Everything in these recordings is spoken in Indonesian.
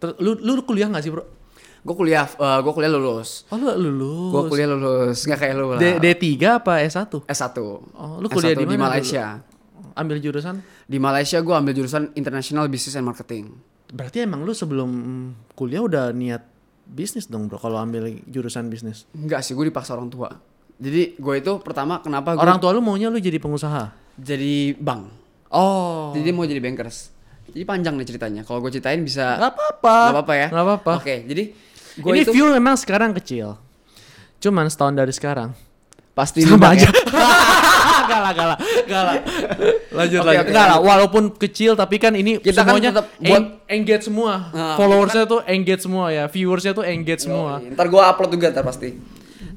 Ter- lu lu kuliah gak sih bro? Gue kuliah, gue kuliah lulus. Oh lu lulus. Gue kuliah lulus, nggak kayak lu lah. D D3 apa S1? S1. Oh, lu kuliah di di mana Malaysia. Ambil jurusan? Di Malaysia gue ambil jurusan International Business and Marketing. Berarti emang lu sebelum kuliah udah niat bisnis dong bro kalau ambil jurusan bisnis. Enggak sih, gue dipaksa orang tua. Jadi gue itu pertama kenapa gue Orang tua lu maunya lu jadi pengusaha? jadi bank. Oh. Jadi dia mau jadi bankers. Jadi panjang nih ceritanya. Kalau gue ceritain bisa Gak apa-apa. Nggak apa-apa ya? Gak apa-apa. Oke, jadi gue Ini itu view memang sekarang kecil. Cuman setahun dari sekarang. pasti Sama nembak aja. ya. gak lah, gak lah, gak lah. Lanjut, Oke, lanjut. Gak lah, lanjut. walaupun kecil tapi kan ini Kita kan semuanya tetap en- buat- engage semua. Nah, Followersnya tuh engage semua ya, viewersnya tuh engage semua. Ntar gue upload juga ntar pasti.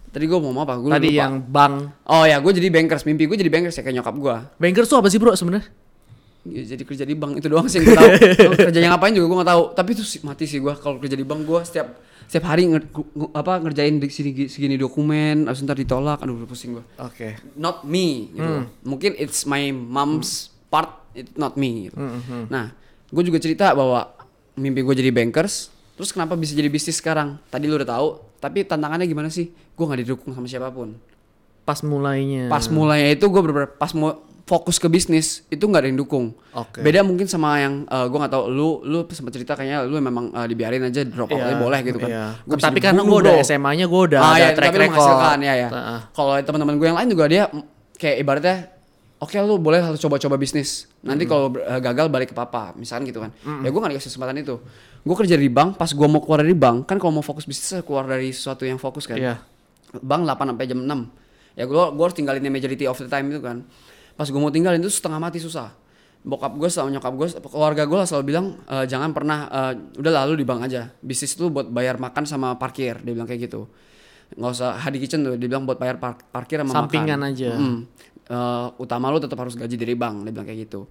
Tadi gue mau apa? Gue Tadi lupa. yang bank. Oh ya, gue jadi bankers. Mimpi gue jadi bankers ya kayak nyokap gue. Bankers tuh apa sih bro sebenarnya? Ya, jadi kerja di bank itu doang sih yang gue tahu. Kerjanya ngapain juga gue nggak tahu. Tapi itu mati sih gue kalau kerja di bank gue setiap setiap hari nger- apa ngerjain di sini segini dokumen, harus ntar ditolak. Aduh udah pusing gue. Oke. Not me gitu. Mungkin it's my mom's part, it's not me. Gitu. Nah, gue juga cerita bahwa mimpi gue jadi bankers. Terus kenapa bisa jadi bisnis sekarang? Tadi lu udah tahu. Tapi tantangannya gimana sih? Gue nggak didukung sama siapa pun. Pas mulainya. Pas mulainya itu gue bener pas mau fokus ke bisnis itu nggak ada yang dukung. Oke. Beda mungkin sama yang eh, gue nggak tahu lu lu sempat cerita kayaknya lu memang eh, dibiarin aja drop out aja boleh gitu kan. Iya. Gua Tapi karena gue udah. SMA-nya gue udah ah, ada ya, track record. ya ya. Heeh. Kalau teman-teman gue yang lain juga dia mm, kayak ibaratnya oke lu boleh harus coba-coba bisnis. Nanti kalau eh, gagal balik ke papa, misalkan gitu kan. Ya gue gak dikasih kesempatan itu. Gue kerja di bank, pas gue mau keluar dari bank, kan kalau mau fokus bisnis keluar dari sesuatu yang fokus kan. Iya. Bank 8 sampai jam 6. Ya gue gua harus tinggalin majority of the time itu kan. Pas gue mau tinggalin itu setengah mati susah. Bokap gue sama nyokap gue, keluarga gue selalu bilang "Eh, jangan pernah, eh, udah lalu di bank aja. Bisnis itu buat bayar makan sama parkir, dia bilang kayak gitu. Nggak usah hadi kitchen tuh, dia bilang buat bayar par- parkir sama Sampingan makan. aja. Mm. Eh, utama lu tetap harus gaji dari bank, dia bilang kayak gitu.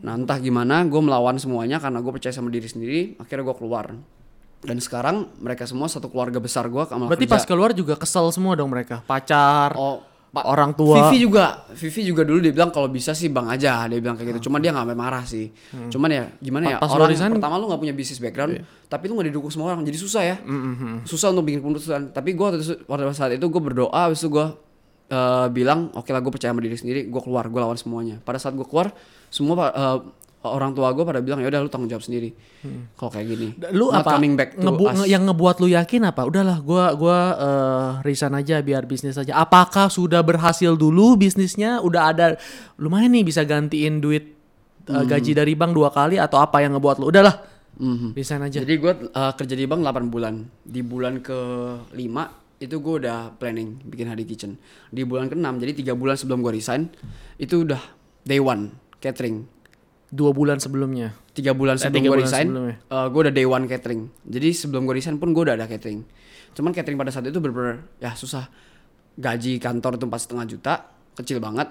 Nah entah gimana, gue melawan semuanya karena gue percaya sama diri sendiri. Akhirnya gue keluar. Dan sekarang mereka semua satu keluarga besar gue Berarti kerja. pas keluar juga kesel semua dong mereka. Pacar, Oh, Pak, orang tua. Vivi juga, Vivi juga dulu dia bilang kalau bisa sih bang aja, dia bilang kayak gitu. Cuman dia nggak marah sih. Cuman ya gimana ya Pas- orang resign- pertama lu nggak punya bisnis background, tapi lu nggak didukung semua orang, jadi susah ya. Susah untuk bikin keputusan. Tapi gue pada saat itu gue berdoa, habis itu gue eh, bilang oke lah gue percaya sama diri sendiri, gue keluar, gue lawan semuanya. Pada saat gue keluar, semua eh, orang tua gue pada bilang ya udah lu tanggung jawab sendiri. Kalau kayak gini, lu Not apa coming back to ngebu- us. nge- yang ngebuat lu yakin apa udahlah gua gua eh, resign aja biar bisnis aja apakah sudah berhasil dulu bisnisnya udah ada lumayan nih bisa gantiin duit eh, Hmm. gaji dari bank dua kali atau apa yang ngebuat lu udahlah resign aja Jadi gue kerja di bank 8 bulan. Di bulan ke 5 itu gue udah planning bikin Hadi Kitchen. Di bulan ke 6 jadi tiga bulan sebelum gue resign itu udah day one catering. Dua bulan sebelumnya Tiga bulan Eh, sebelum tiga gue resign, sebelumnya. gue udah day one catering. Jadi sebelum gue resign pun gue udah ada catering. Cuman catering pada saat itu bener-bener ya susah. Gaji kantor tuh empat setengah juta, kecil banget.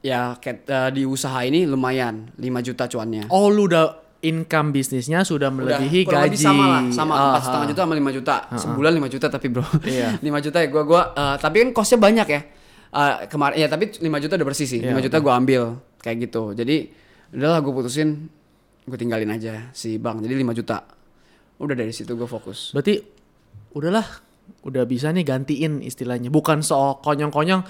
Ya cat- eh, di usaha ini lumayan 5 juta cuannya. oh lu udah income bisnisnya sudah melebihi kurang gaji lebih sama lah sama empat setengah ah. juta sama lima juta sebulan lima juta tapi bro Iya. lima juta ya gua gua eh, tapi kan costnya banyak ya Eh, kemarin ya tapi 5 juta udah bersih sih 5 juta gua ambil kayak gitu jadi udahlah gue putusin. Gue tinggalin aja si bang jadi 5 juta. Udah dari situ gue fokus. Berarti udahlah, udah bisa nih gantiin istilahnya. Bukan soal konyong-konyong.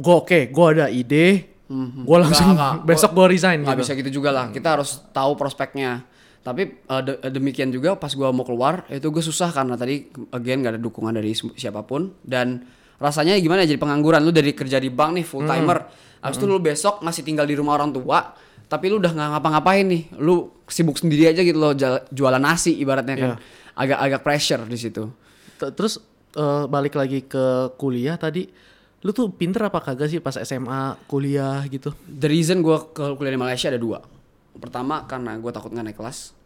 Gue oke, gue ada ide, gue langsung. Nggak, nggak. besok gue resign nggak gitu. bisa gitu juga lah. Kita harus tahu prospeknya. Tapi eh, de- demikian juga pas gua mau keluar itu gue susah karena tadi again gak ada dukungan dari siapa pun. Dan rasanya gimana ya, jadi pengangguran. Lu dari kerja di bank nih full timer. Habis itu lu besok masih tinggal di rumah orang tua tapi lu udah nggak ngapa-ngapain nih. Lu sibuk sendiri aja gitu loh jualan nasi ibaratnya kan. Agak-agak pressure di situ. Terus eh, balik lagi ke kuliah tadi, lu tuh pinter apa kagak sih pas SMA kuliah gitu? the reason gue ke kuliah di Malaysia ada dua. Pertama karena gue takut nggak naik kelas.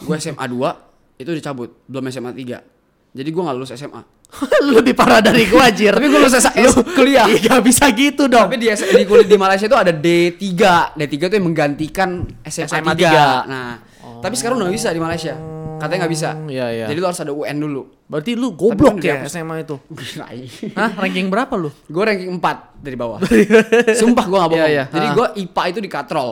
Gue SMA 2 itu dicabut belum SMA 3 jadi gue nggak lulus SMA lu lebih parah dari gua anjir. tapi gue lulus SMA kuliah gak bisa gitu dong. tapi di, di kuliah di Malaysia itu ada D3 D3 itu yang menggantikan SMA, SMA 3 tiga. nah tapi sekarang udah bisa di Malaysia katanya nggak bisa Iya, iya. jadi lu harus ada UN dulu Berarti lu goblok kan ya. SMA itu. Gila, Hah, ranking berapa lu? gue ranking 4 dari bawah sumpah gue gak bohong Iya, iya. jadi Ah. gue IPA itu di katrol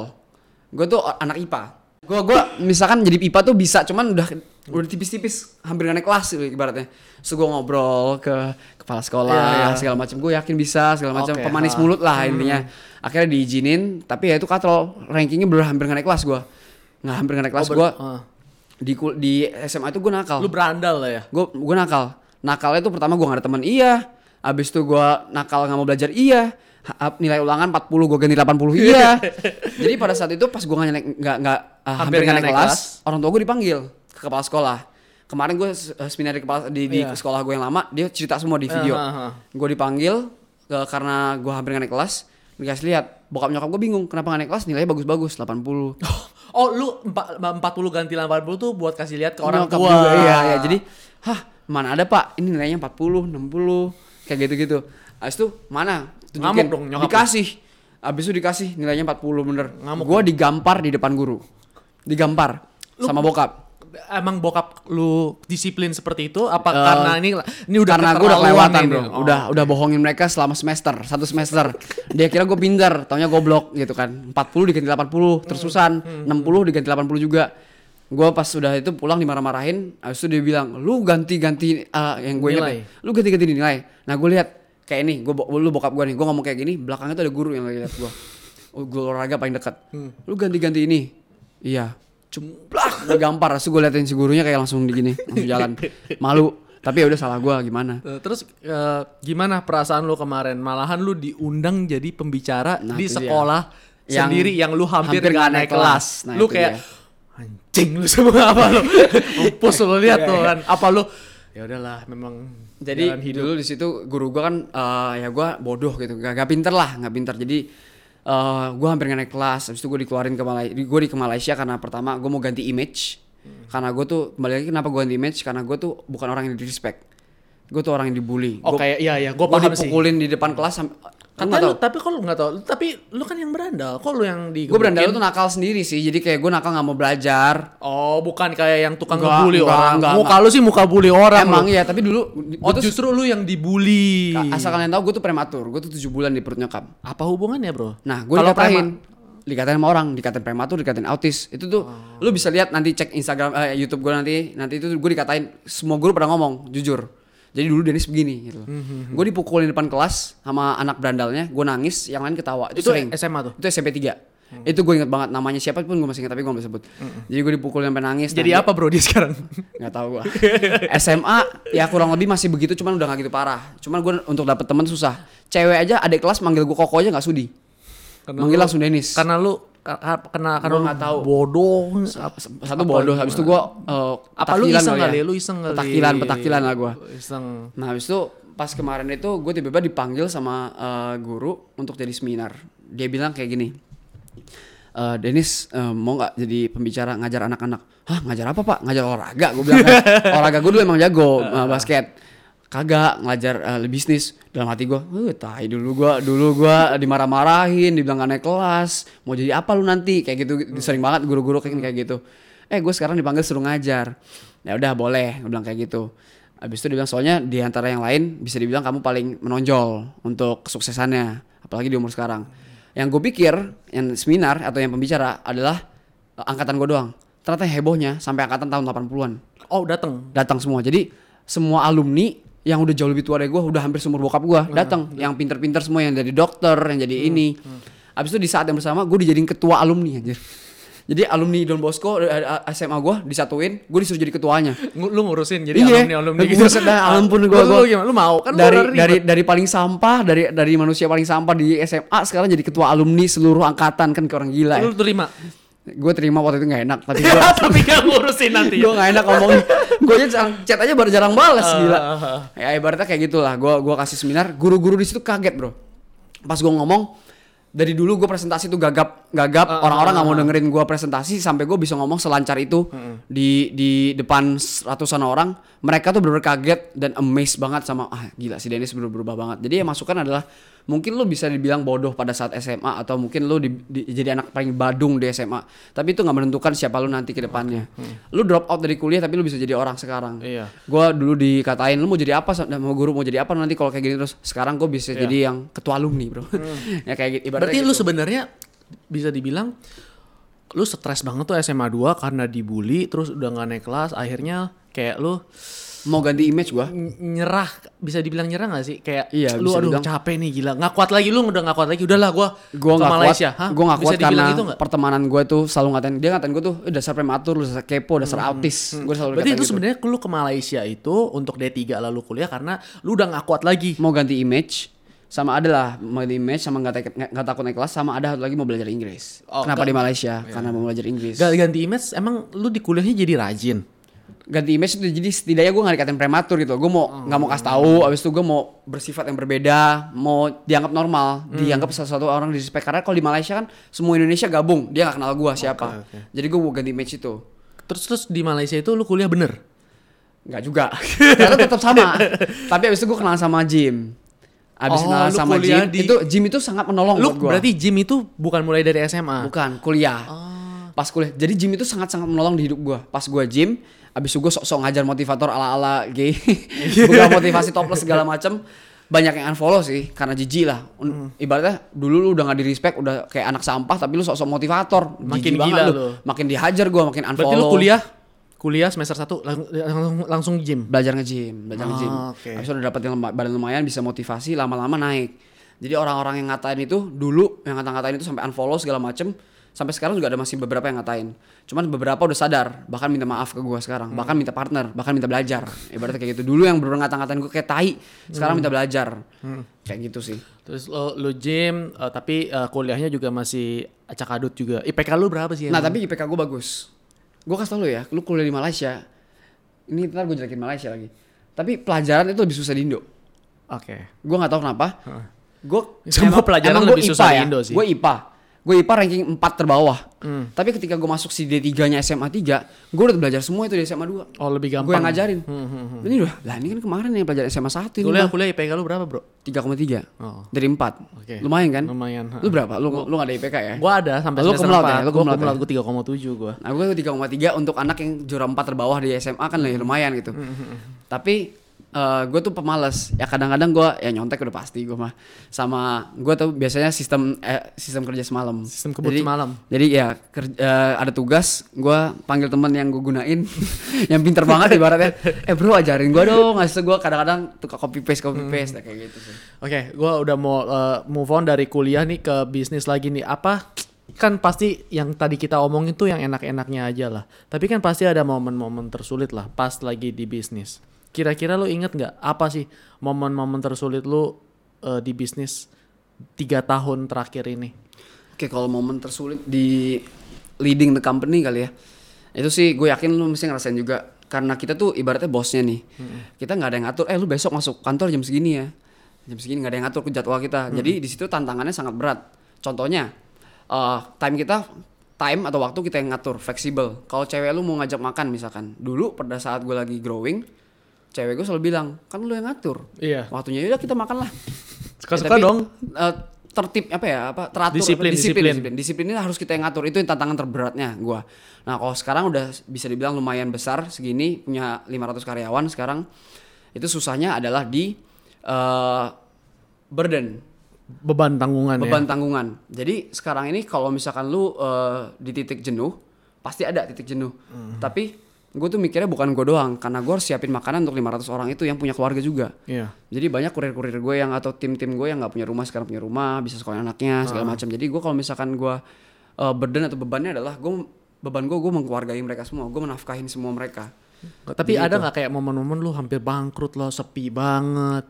gue tuh anak IPA Gua gua misalkan jadi IPA tuh bisa, cuman udah udah tipis-tipis, hampir gak naik kelas ibaratnya. So gua ngobrol ke kepala sekolah Iya, iya. segala macam. Gue yakin bisa segala macam. Oke, Pemanis ha. mulut lah intinya. Akhirnya diizinin, tapi ya itu katrol. Rankingnya bener hampir gak naik kelas gua. Nggak hampir gak naik kelas Oh, gua. ah. Di di SMA itu gua nakal. Lu berandal lah ya. gue gue nakal nakalnya tuh pertama gue gak ada teman iya abis itu gue nakal nggak mau belajar iya nilai ulangan 40 gue ganti 80 iya jadi pada saat itu pas gue nggak nggak nggak ah, hampir, nggak naik kelas, orang tua gue dipanggil ke kepala sekolah kemarin gue uh, seminar di kepala di, di Iya. sekolah gue yang lama dia cerita semua di video ah, ah. gue dipanggil ke- karena gue hampir naik kelas dikasih lihat bokap nyokap gue bingung kenapa nggak naik kelas nilainya bagus-bagus 80 Oh, lu empa- 40 ganti 80 tuh buat kasih lihat ke orang Nyokap tua. juga, iya, iya. Jadi, hah, mana ada pak? Ini nilainya 40, 60, kayak gitu-gitu. Abis itu mana? Tunjukin. Ngamuk dong nyokap lu. Dikasih. Abis itu dikasih nilainya 40 bener. Ngamuk Gua digampar di depan guru. Digampar sama bokap. Emang bokap lu disiplin seperti itu apa Eh, karena ini ini udah Karena gue udah kelewatan bro, Oh. udah udah bohongin mereka selama semester, satu semester. Dia kira gue pintar, taunya goblok gitu kan. 40 diganti 80, terusan 60 diganti 80 juga. Gue pas udah itu pulang dimarah-marahin, habis itu dia bilang, lu ganti-ganti eh, yang gue ya, lu ganti-ganti nilai. Nah gue lihat kayak ini, gue lu bokap gue nih, gue ngomong kayak gini, belakangnya tuh ada guru yang lagi lihat gue. Oh, gue olahraga paling dekat. Lu ganti-ganti ini. Iya. Ceplak, gue gampar. Terus gue liatin si gurunya kayak langsung di gini, langsung jalan. Malu. Tapi ya udah salah gue gimana. Eh, Terus eh, gimana perasaan lu kemarin? Malahan lu diundang jadi pembicara Nah, di sekolah Yang sendiri yang lu hampir, hampir nggak naik kelas. kelas. Nah, lu kayak dia. anjing lu semua apa lu? Mampus lu lihat Iya, tuh iya. kan. Apa lu ya udahlah memang Jadi hidup. dulu di situ guru gua kan eh, ya gua bodoh gitu, gak, gak pinter lah, gak pinter. Jadi eh gua hampir gak naik kelas. Habis itu gua dikeluarin ke Malaysia. Gua di ke Malaysia karena pertama gua mau ganti image. Karena gua tuh kembali lagi kenapa gua ganti image? Karena gua tuh bukan orang yang di respect. Gue tuh orang yang dibully. Oh Gua- kayak iya iya, gue gua paham sih. dipukulin di depan kelas kan nggak tahu. tapi kok lu nggak tahu. Tapi lu kan yang berandal. Kok lu yang di Gue berandal tuh nakal sendiri sih. Jadi kayak gue nakal nggak mau belajar. Oh, bukan kayak yang tukang Enggak, ngebully enggak, orang. enggak, muka enggak. lu sih muka bully orang. Emang lu. iya, tapi dulu Oh, gua justru lu yang dibully. asal kalian tahu gue tuh prematur. Gue tuh 7 bulan di perut nyokap. Apa hubungannya, Bro? Nah, gue Kalau dikatain, dikatain sama orang, dikatain prematur, dikatain autis. Itu tuh, lu bisa lihat nanti cek Instagram, eh, YouTube gue nanti, nanti itu gue dikatain semua guru pada ngomong, jujur. Jadi dulu Denis begini gitu. Hmm, Gue dipukulin di depan kelas sama anak berandalnya, gue nangis, yang lain ketawa. Itu, Itu sering. SMA tuh? Itu SMP 3 Itu gue inget banget namanya siapa pun gue masih inget tapi gue gak bisa sebut. Jadi gue dipukulin sampai nangis. Jadi Nah, apa, Bro, dia sekarang? nggak tahu gua SMA ya kurang lebih masih begitu cuman udah nggak gitu parah cuman gue untuk dapet teman susah cewek aja adik kelas manggil gue koko aja nggak sudi manggil langsung Denis karena lu karena Gua lu nggak tahu. bodoh. satu bodoh habis itu gue uh, Apa lu iseng kali? Lu iseng kali. petakilan petakilan lah gue Iseng. nah habis itu pas kemarin itu gue tiba-tiba dipanggil sama uh, guru untuk jadi seminar dia bilang kayak gini Eh Denis eh, mau nggak jadi pembicara ngajar anak-anak hah ngajar apa pak ngajar olahraga gue bilang kan olahraga gue dulu emang jago eh, basket kagak ngajar eh, bisnis dalam hati gue eh tai dulu gue dulu gue dimarah-marahin dibilang gak naik kelas mau jadi apa lu nanti kayak gitu sering banget guru-guru kayak kayak gitu eh gue sekarang dipanggil suruh ngajar ya udah boleh gue bilang kayak gitu Habis itu dia bilang soalnya di antara yang lain bisa dibilang kamu paling menonjol untuk kesuksesannya apalagi di umur sekarang. Yang gue pikir yang seminar atau yang pembicara adalah eh, angkatan gue doang. Ternyata hebohnya sampai angkatan tahun 80-an Oh, datang. datang semua. Jadi semua alumni yang udah jauh lebih tua dari gue udah hampir seumur bokap gue datang yang pinter-pinter semua yang jadi dokter yang jadi ini abis itu di saat yang bersama gue dijadiin ketua alumni anjir jadi alumni Don Bosco eh, eh, SMA gue disatuin gue disuruh jadi ketuanya Lu ngurusin jadi Iya. alumni alumni gitu. Buset dah, ampun gua- Lu- gimana? Lu mau kan dari dari dari paling sampah dari dari manusia paling sampah di SMA sekarang jadi ketua alumni seluruh angkatan kan ke orang gila ya. lu terima. Gue terima waktu itu nggak enak tapi gue Tapi gak ngurusin nanti. gue nggak enak ngomong gue aja chat aja baru jarang balas Ah, gila ah, ah. ya ibaratnya kayak gitulah gue gua kasih seminar guru-guru di situ kaget bro pas gue ngomong dari dulu gue presentasi tuh gagap gagap. Ah, orang-orang nggak mau dengerin gue presentasi sampai gue bisa ngomong selancar itu di di depan ratusan orang. Mereka tuh bener-bener kaget dan amazed banget sama ah gila si Dennis bener berubah banget. Jadi yang masukan adalah mungkin lu bisa dibilang bodoh pada saat SMA atau mungkin lu di- di- jadi anak paling badung di SMA tapi itu nggak menentukan siapa lu nanti ke depannya. Lu drop out dari kuliah tapi lu bisa jadi orang sekarang. Iya. gue dulu dikatain lu mau jadi apa sama guru mau jadi apa nanti kalau kayak gini terus? Sekarang gue bisa Iya. jadi yang ketua alumni bro. Ya kayak gitu Berarti lu gitu. sebenarnya bisa dibilang lu stres banget tuh SMA 2 karena dibully terus udah nggak naik kelas akhirnya kayak lu Mau ganti image gua. ny- nyerah bisa dibilang nyerah gak sih kayak Iya, lu aduh dibilang. capek nih gila nggak kuat lagi lu udah nggak kuat lagi udahlah gua Gua ke nggak Malaysia kuat. Hah? Gua nggak kuat karena gitu nggak pertemanan gue tuh selalu ngatain dia ngatain gue tuh "Eh, dasar prematur, lu dasar kepo, dasar autis. Gue selalu Hmm. berarti itu gitu. sebenarnya lu ke Malaysia itu untuk D3 lalu kuliah karena lu udah nggak kuat lagi mau ganti image sama ada lah mau ganti image sama nggak tak- nggak takut naik kelas sama ada satu lagi mau belajar Inggris. Oh, Kenapa ke- di Malaysia? Karena mau belajar Inggris. Gak ganti image emang lu di kuliahnya jadi rajin? Ganti image itu jadi setidaknya gue gak dikatain prematur gitu. Gue mau nggak mau kasih tahu abis itu gue mau bersifat yang berbeda mau dianggap normal dianggap salah satu orang di respect karena kalau di Malaysia kan semua Indonesia gabung dia nggak kenal gue siapa. oke. jadi gue mau ganti image itu. Terus terus di Malaysia itu lu kuliah bener? Nggak juga. Karena tetap sama. Tapi abis itu gue kenal sama Jim abis Oh, sama Jim di- itu Jim itu sangat menolong lu buat gue berarti gym itu bukan mulai dari SMA bukan kuliah. Oh. pas kuliah. Jadi Jim itu sangat sangat menolong di hidup gue pas gue Jim abis itu gue sok-sok ngajar motivator ala ala gay. Buka motivasi topless segala macem. Banyak yang unfollow sih karena jijik lah. Hmm. ibaratnya dulu lu udah gak di respect udah kayak anak sampah tapi lu sok-sok motivator. Makin gila lu. lu. makin dihajar gue makin unfollow berarti lu kuliah kuliah semester 1 langsung langsung gym belajar nge-gym, belajar Ah, nge-gym. oke. Habis itu udah dapat yang badan lumayan bisa motivasi lama-lama naik. Jadi orang-orang yang ngatain itu dulu yang ngata-ngatain itu sampai unfollow segala macem sampai sekarang juga ada masih beberapa yang ngatain. Cuman beberapa udah sadar, bahkan minta maaf ke gua sekarang, bahkan minta partner, bahkan minta belajar. Ibaratnya kayak gitu. Dulu yang bener ngata-ngatain gua kayak tai, sekarang minta belajar. Kayak gitu sih. terus lo lu gym eh, tapi eh, kuliahnya juga masih acak adut juga IPK lu berapa sih Nah, tapi IPK gua bagus. Gua kasih tau lu ya, lu kuliah di Malaysia. Ini ntar gue jelekin Malaysia lagi. Tapi pelajaran itu lebih susah di Indo. oke Gue gak tahu kenapa. Gue Semua pelajaran lebih susah di Indo sih. Gue IPA. Gue IPA ranking 4 terbawah. Hmm. Tapi ketika gue masuk si D3-nya SMA 3, gue udah belajar semua itu di SMA 2. oh lebih Gue gampang yang ngajarin. Hmm, hmm, hmm. Ini udah, lah ini kan kemarin yang pelajaran SMA 1 ini kuliah kuliah IPK lu berapa bro 3,3 oh dari 4. Oke. Lumayan kan? lumayan. Lu berapa? Lu lu gak ada IPK ya? gua ada sampai Lu semester kumlaut ya? 4 Lu gua kumlaut kumlaut ya? gua 3,7 gua Nah gue 3,3 untuk anak yang juara 4 terbawah di SMA kan lah ya lumayan gitu. Tapi eh gue tuh pemalas. Ya kadang-kadang gue ya nyontek udah pasti gue mah. Sama gue tuh biasanya sistem eh, sistem kerja semalam. Sistem kebut Jadi- semalam. Jadi ya ker- eh, ada tugas gue panggil teman yang gue gunain yang pinter banget ibaratnya. Eh bro ajarin gue dong. Ngasih gue kadang-kadang tukar copy paste copy paste kayak gitu sih. Oke, gua udah mau uh, move on dari kuliah nih ke bisnis lagi nih. Apa kan pasti yang tadi kita omongin tuh yang enak-enaknya aja lah. Tapi kan pasti ada momen-momen tersulit lah pas lagi di bisnis. Kira-kira lu inget nggak apa sih momen-momen tersulit lu uh, di bisnis tiga tahun terakhir ini? Oke kalau momen tersulit di leading the company kali ya itu sih gue yakin lu mesti ngerasain juga. Karena kita tuh ibaratnya bosnya nih kita nggak ada yang ngatur eh lu besok masuk kantor jam segini ya. Jam segini nggak ada yang ngatur ke jadwal kita. Jadi di situ tantangannya sangat berat. Contohnya eh, time kita time atau waktu kita yang ngatur fleksibel. Kalau cewek lu mau ngajak makan misalkan dulu pada saat gue lagi growing cewek gue selalu bilang kan lu yang ngatur Iya. waktunya udah kita makan lah Suka-suka Ya, tapi, dong. eh, tertib apa ya apa teratur Disiplin, disiplin disiplin. disiplin disiplin ini harus kita yang ngatur itu yang tantangan terberatnya gua nah kalau sekarang udah bisa dibilang lumayan besar segini punya 500 karyawan sekarang itu susahnya adalah di eh, burden Beban tanggungan ya. beban tanggungan jadi sekarang ini kalau misalkan lu eh, di titik jenuh pasti ada titik jenuh Hmm. tapi gue tuh mikirnya bukan gue doang karena gue harus siapin makanan untuk 500 orang itu yang punya keluarga juga Iya. jadi banyak kurir-kurir gue yang atau tim-tim gue yang nggak punya rumah sekarang punya rumah, bisa sekolah anaknya segala macam. Jadi gue kalau misalkan gue uh, burden atau bebannya adalah gue beban gue gue mengkeluargai mereka semua, gue menafkahin semua mereka. Tapi ada nggak kayak momen-momen lu hampir bangkrut lo, sepi banget.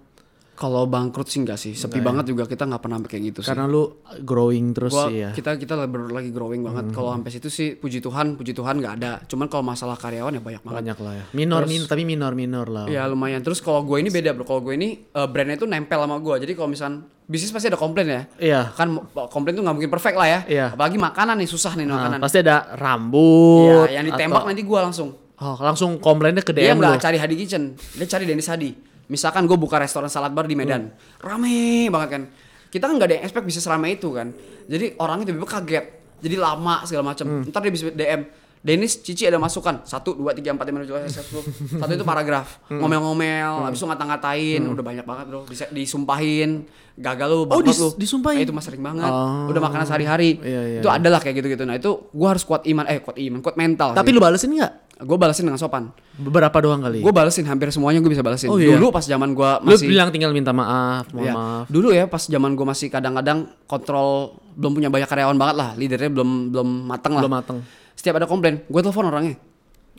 Kalau bangkrut sih enggak sih, sepi banget juga kita nggak pernah kayak gitu sih. Karena lu growing terus Gua, sih ya. kita kita lagi, growing banget. Kalau sampai situ sih puji Tuhan, puji Tuhan nggak ada. Cuman kalau masalah karyawan ya banyak banget. Banyak lah ya. Minor, minor tapi minor minor lah. Ya lumayan. Terus kalau gue ini beda bro. Kalau gue ini uh, brandnya tuh nempel sama gue. Jadi kalau misal bisnis pasti ada komplain ya. Iya. Kan komplain tuh nggak mungkin perfect lah ya. Iya. Apalagi makanan nih susah nih Nah, makanan. pasti ada rambut. Iya, yang ditembak atau- nanti gue langsung. Oh, langsung komplainnya ke Dia DM lu. nggak cari Hadi Kitchen, dia cari Dennis Hadi. Misalkan gue buka restoran salad bar di Medan, rame banget kan. Kita kan nggak ada yang expect bisa seramai itu kan. Jadi orangnya tiba-tiba kaget, jadi lama segala macam. Ntar dia bisa DM, Denis Cici ada masukan? Satu dua tiga empat lima enam tujuh satu itu paragraf. Hmm. ngomel-ngomel habis itu ngata-ngatain. Udah banyak banget bro bisa disumpahin. Gagal lu Oh, bangkrut dis- lu. disumpahin? Eh, itu mah sering banget. Oh. udah makanan sehari-hari. Iya, iya, itu adalah kayak gitu-gitu. Nah itu gua harus kuat iman eh kuat iman kuat mental Tapi lu balesin nggak? Gue balesin dengan sopan Beberapa doang kali. gue balesin hampir semuanya gue bisa balesin Oh, iya? dulu pas zaman gue lu masih bilang tinggal minta maaf, mohon Ya, maaf. dulu ya pas zaman gue masih kadang-kadang kontrol belum punya banyak karyawan banget lah leadernya belum belum mateng lah Belum mateng. setiap ada komplain gue telepon orangnya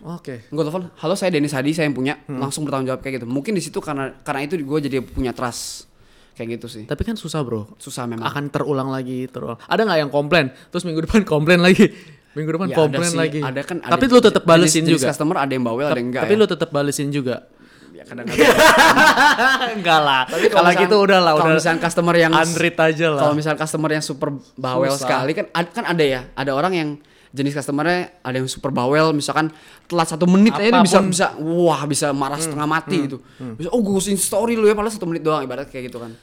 Oke. gue telepon halo saya Denis Hadi saya yang punya Hmm. langsung bertanggung jawab kayak gitu mungkin di situ karena karena itu gue jadi punya trust kayak gitu sih Tapi kan susah, Bro. susah memang Akan terulang lagi, terulang. Ada nggak yang komplain? Terus minggu depan komplain lagi. Minggu depan Ya, ada komplain sih. lagi. ada kan ada Tapi lu tetap balesin jenis juga. customer ada yang bawel ada yang enggak Tapi ya. lu tetap balesin juga. ya kadang-kadang enggak lah. Tapi kalau misalnya- gitu udah lah, kalau misalnya customer yang Unread aja lah. Kalau misalnya customer yang super bawel Susah. sekali kan kan ada ya, ada orang yang jenis customernya ada yang super bawel misalkan telat satu menit aja dia bisa Apa pun. bisa wah bisa marah setengah mati gitu bisa oh gue story lu ya padahal satu menit doang ibarat kayak gitu kan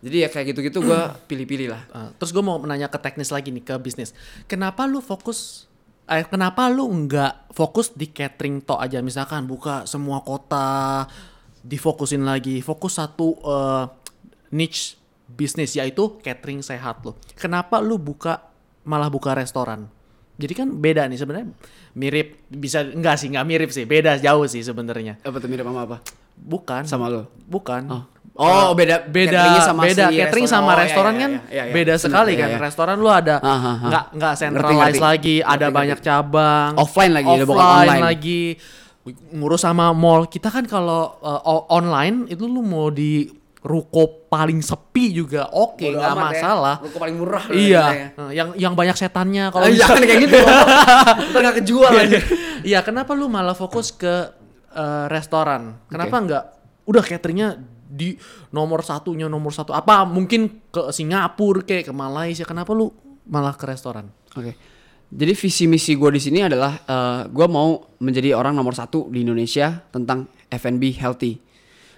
jadi ya kayak gitu-gitu gue pilih-pilih lah Ah, terus gue mau menanya ke teknis lagi nih ke bisnis. Kenapa lu fokus? Eh, kenapa lu nggak fokus di catering tok aja? Misalkan buka semua kota, difokusin lagi, fokus satu eh, niche bisnis yaitu catering sehat lo. Kenapa lu buka malah buka restoran? Jadi kan beda nih sebenarnya mirip bisa enggak sih nggak mirip sih beda jauh sih sebenarnya apa tuh mirip sama apa bukan sama lo bukan Oh. Oh, beda beda sama beda si catering restoran. sama Oh, iya, restoran iya, kan iya, iya, iya. beda Bener, sekali iya, kan iya. restoran lu ada nggak nggak Ngerti, centralized ngerti. lagi ada Ngerti, banyak ngerti. cabang Offline lagi, udah bukan offline online. lagi ngurus sama mall kita kan kalau uh, online itu lu mau di ruko paling sepi juga oke Bodo nggak ya. masalah Ruko paling murah iya ya. Nah, yang yang banyak setannya kalau Eh, jangan kayak gitu ntar gak kejual aja Iya, kenapa lu malah fokus ke eh, restoran? Kenapa nggak udah cateringnya di nomor satunya nomor satu? Apa mungkin ke Singapura kayak ke Malaysia? Kenapa lu malah ke restoran? Oke. Jadi visi misi gue di sini adalah gue mau menjadi orang nomor satu di Indonesia tentang F&B healthy.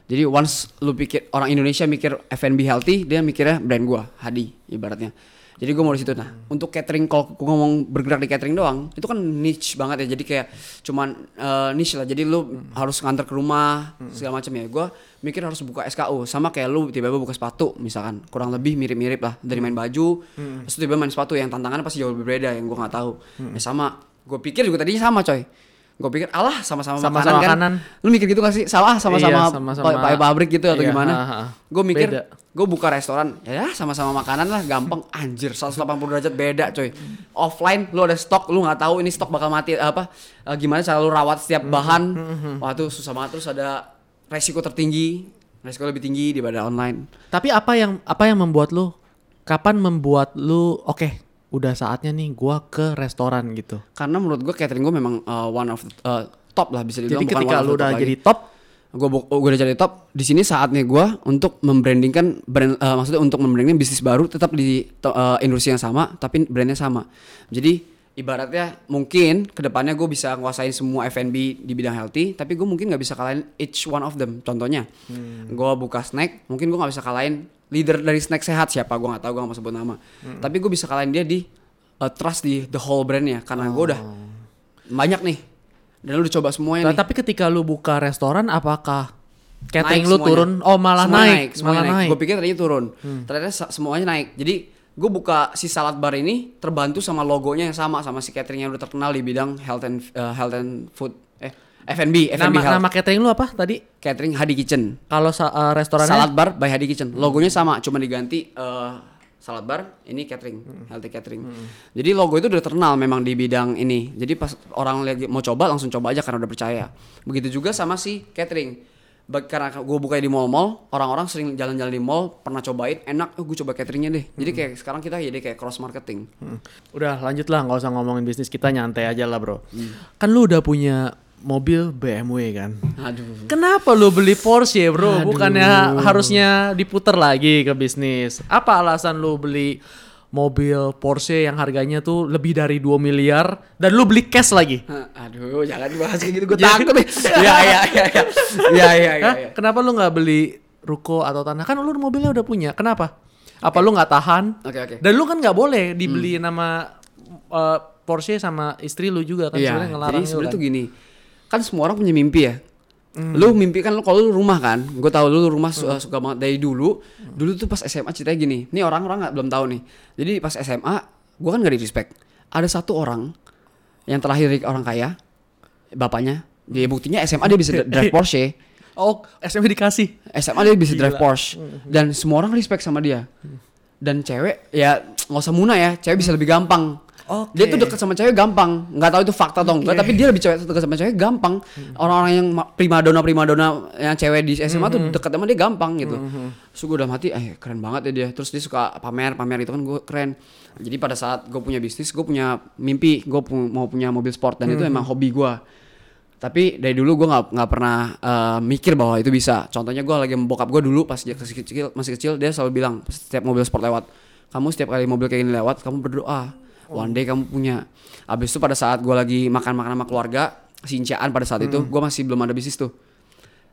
Jadi once lu pikir orang Indonesia mikir F&B healthy, dia mikirnya brand gue Hadi ibaratnya. Jadi gue mau di situ. Nah, untuk catering kalau gue ngomong bergerak di catering doang, itu kan niche banget ya. Jadi kayak cuman eh, niche lah. Jadi lu harus nganter ke rumah segala macam ya. Gue mikir harus buka SKU sama kayak lu tiba-tiba buka sepatu misalkan kurang lebih mirip-mirip lah dari main baju terus tiba-tiba main sepatu yang tantangannya pasti jauh lebih berbeda yang gue nggak tahu ya sama gue pikir juga tadinya sama coy gue pikir alah sama-sama makanan kan? makanan. lu mikir gitu gak sih? Salah sama-sama Iya, sama-sama- pa- pa- pabrik gitu atau Iya, gimana? ha, ha. gue mikir gue buka restoran ya sama-sama makanan lah gampang. Anjir 180 derajat beda coy. Offline lu ada stok lu nggak tahu ini stok bakal mati apa eh, gimana cara lu rawat setiap Hmm, bahan. wah itu susah banget. Terus ada resiko tertinggi resiko lebih tinggi daripada online. Tapi apa yang apa yang membuat lu kapan membuat lu oke udah saatnya nih gua ke restoran gitu. karena menurut gue catering gue memang uh, one of the, uh, top lah bisa dibilang Jadi bukan ketika lu udah lagi. jadi top gue gue udah jadi top di sini saatnya gue untuk membrandingkan brand eh, maksudnya untuk membrandingkan bisnis baru tetap di eh, industri yang sama tapi brandnya sama jadi ibaratnya mungkin ke depannya gue bisa nguasain semua F&B di bidang healthy tapi gue mungkin nggak bisa kalahin each one of them contohnya gue buka snack mungkin gue nggak bisa kalahin leader dari snack sehat siapa gue nggak tahu gue nggak mau sebut nama tapi gue bisa kalahin dia di eh, trust di the whole brandnya karena gue udah banyak nih dan lu udah coba semuanya Nah, nih tapi ketika lu buka restoran apakah catering Naik lu semuanya. turun? Oh, malah Semuanya naik, semuanya malah naik. Hmm. Gue pikir tadinya turun. Ternyata sa- semuanya naik. Jadi gue buka si salad bar ini terbantu sama logonya yang sama sama si catering yang udah terkenal di bidang health and uh, health and food F&B F&B Nama health. nama catering lu apa tadi? catering Hadi Kitchen. Kalau sa- eh, restorannya Salad bar by Hadi Kitchen. Logonya sama, cuma diganti eh, salad bar, ini catering, healthy catering. Jadi logo itu udah terkenal memang di bidang ini. Jadi pas orang lihat mau coba langsung coba aja karena udah percaya. Begitu juga sama si catering. Karena gue buka di mall-mall, orang-orang sering jalan-jalan di mall, pernah cobain, enak, oh, gue coba cateringnya deh. Jadi kayak sekarang kita jadi kayak cross marketing. Hmm. Udah lanjut lah, nggak usah ngomongin bisnis kita nyantai aja lah bro. Kan lu udah punya mobil BMW kan? Aduh. Kenapa lu beli Porsche bro? Bukannya harusnya diputer lagi ke bisnis? Apa alasan lu beli mobil Porsche yang harganya tuh lebih dari 2 miliar dan lu beli cash lagi? Aduh, jangan dibahas kayak gitu, gue takut nih. Iya, iya, iya, iya. Iya, iya, iya. Hah? iya. Kenapa lu nggak beli ruko atau tanah? Kan lu mobilnya udah punya. Kenapa? Apa lu nggak tahan? Oke, oke. Dan lu kan nggak boleh dibeli nama eh, Porsche sama istri lu juga kan Iya, sebenarnya ngelarang jadi sebenarnya kan. tuh gini. Kan semua orang punya mimpi ya. Hmm. Lu mimpi kan lu kalau lu rumah kan. Gue tahu lu rumah su- suka banget dari dulu. Dulu tuh pas SMA ceritanya gini. Ini orang-orang nggak belum tahu nih. Jadi pas SMA, gue kan gak di respect. Ada satu orang yang terlahir dari orang kaya, bapaknya. Dia buktinya SMA dia bisa drive Porsche. Oh, SMP dikasih. SMA dia bisa drive Porsche dan semua orang respect sama dia. Dan cewek ya nggak usah muna ya, cewek bisa lebih gampang. Oke. Dia tuh deket sama cewek gampang, nggak tahu itu fakta atau enggak, tapi dia lebih cewek deket sama cewek gampang. Orang-orang yang ma- primadona primadona yang cewek di SMA tuh deket sama dia gampang gitu. Terus gue udah mati, eh keren banget ya dia. Terus dia suka pamer, pamer itu kan gue keren. Jadi pada saat gue punya bisnis, gue punya mimpi, gue mau punya mobil sport dan itu emang hobi gue. Tapi dari dulu gue nggak nggak pernah eh, mikir bahwa itu bisa. Contohnya gue lagi sama bokap gue dulu pas dia masih kecil, masih kecil dia selalu bilang setiap mobil sport lewat, kamu setiap kali mobil kayak gini lewat, kamu berdoa, one day kamu punya. Abis itu pada saat gue lagi makan-makan sama keluarga, sinciaan pada saat itu, gue masih belum ada bisnis tuh.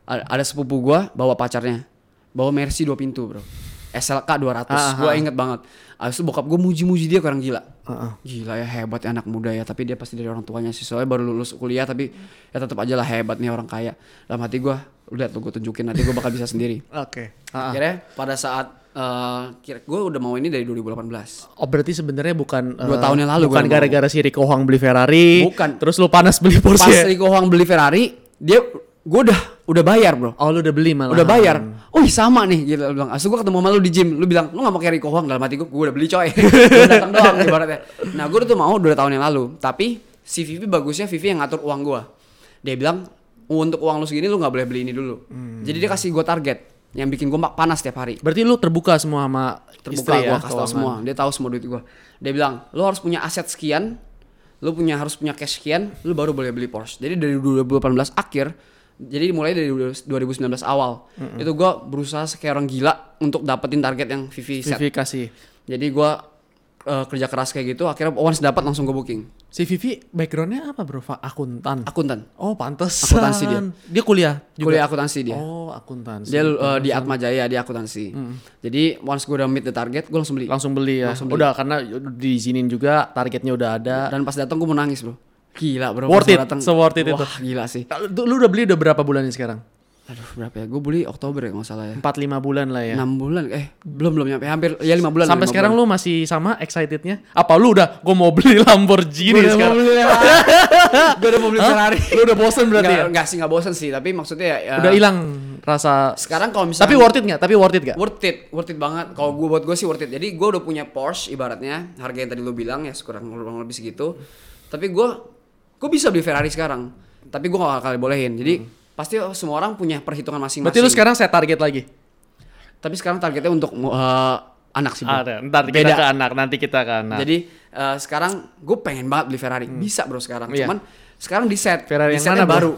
A- Ada sepupu gue bawa pacarnya, bawa Mercy dua pintu bro, SLK 200, Ah, gue ah. inget banget. Abis itu bokap gue muji-muji dia orang gila. Heeh. Gila ya hebat ya anak muda ya Tapi dia pasti dari orang tuanya sih Soalnya baru lulus kuliah Tapi ya tetap aja lah hebat nih orang kaya Dalam hati gue Udah tuh gue tunjukin Nanti gue bakal bisa sendiri Oke. Ah, ah. Akhirnya pada saat eh kira gue udah mau ini dari 2018 Oh berarti sebenarnya bukan Dua eh, tahun yang lalu bukan gara-gara si Rico Huang beli Ferrari, Bukan. Terus lu panas beli Pas Porsche. Rico Huang beli Ferrari Dia Gue udah Udah bayar bro. Oh lu udah beli malah. Udah bayar. Oh sama nih. Gitu Lu bilang Asli gue ketemu sama lu di gym. Lu bilang Lu gak mau kayak Rico Huang. Dalam hati gue Gue udah beli coy. Gue datang doang ibaratnya. Nah gue tuh mau 2 tahun yang lalu. Tapi Si Vivi bagusnya Vivi yang ngatur uang gue Dia bilang Untuk uang lu segini Lu gak boleh beli ini dulu. Jadi dia kasih gue target Yang bikin gue panas tiap hari. Berarti lu terbuka semua sama terbuka istri gue ya, kasih tau semua. dia tahu semua duit gue dia bilang lu harus punya aset sekian lu punya harus punya cash sekian lu baru boleh beli Porsche. Jadi dari 2018 akhir jadi mulai dari 2019 awal itu gue berusaha kayak orang gila untuk dapetin target yang Vivi set. Vivi kasih. jadi gue eh, kerja keras kayak gitu akhirnya once dapat langsung gue booking Si Vivi backgroundnya apa bro? Akuntan. akuntan Oh pantes. Akuntansi dia. Dia kuliah juga. kuliah akuntansi dia Oh akuntansi. dia eh, di Atma Jaya dia akuntansi jadi once gue udah meet the target gue langsung beli langsung beli ya. Langsung beli. Udah karena diizinin juga targetnya udah ada. dan pas datang gue mau nangis bro gila bro Worth it, datang so-worth it itu. wah gila sih Lu, lu udah beli udah berapa bulan nih sekarang? Aduh berapa ya? Gue beli Oktober ya nggak salah ya. 4 5 bulan lah ya. 6 bulan eh belum belum nyampe hampir ya 5 bulan. Sampai lima sekarang bulan. lu masih sama excitednya? Apa lu udah gue mau beli Lamborghini Gua udah sekarang? mau beli Gue udah mau beli? Ferrari. Lu udah bosen berarti Nggak, ya? nggak sih nggak bosen sih tapi maksudnya ya. Udah hilang rasa Sekarang kalau misalnya Tapi worth it nggak? Tapi worth it nggak? worth it worth it banget. Kalau gue buat gue sih worth it. Jadi gue udah punya Porsche ibaratnya harga yang tadi lu bilang ya kurang kurang lebih segitu. Tapi gue gue bisa beli Ferrari sekarang. Tapi gue gak bakal bolehin. Jadi pasti semua orang punya perhitungan masing-masing. Berarti lu sekarang set target lagi? Tapi sekarang targetnya untuk eh, anak sih. bro. Ada. Ntar kita Beda. ke anak, nanti kita ke anak. Jadi eh, sekarang gue pengen banget beli Ferrari. Bisa bro sekarang. Iya. Cuman sekarang di set. Ferrari di yang mana, bro? baru.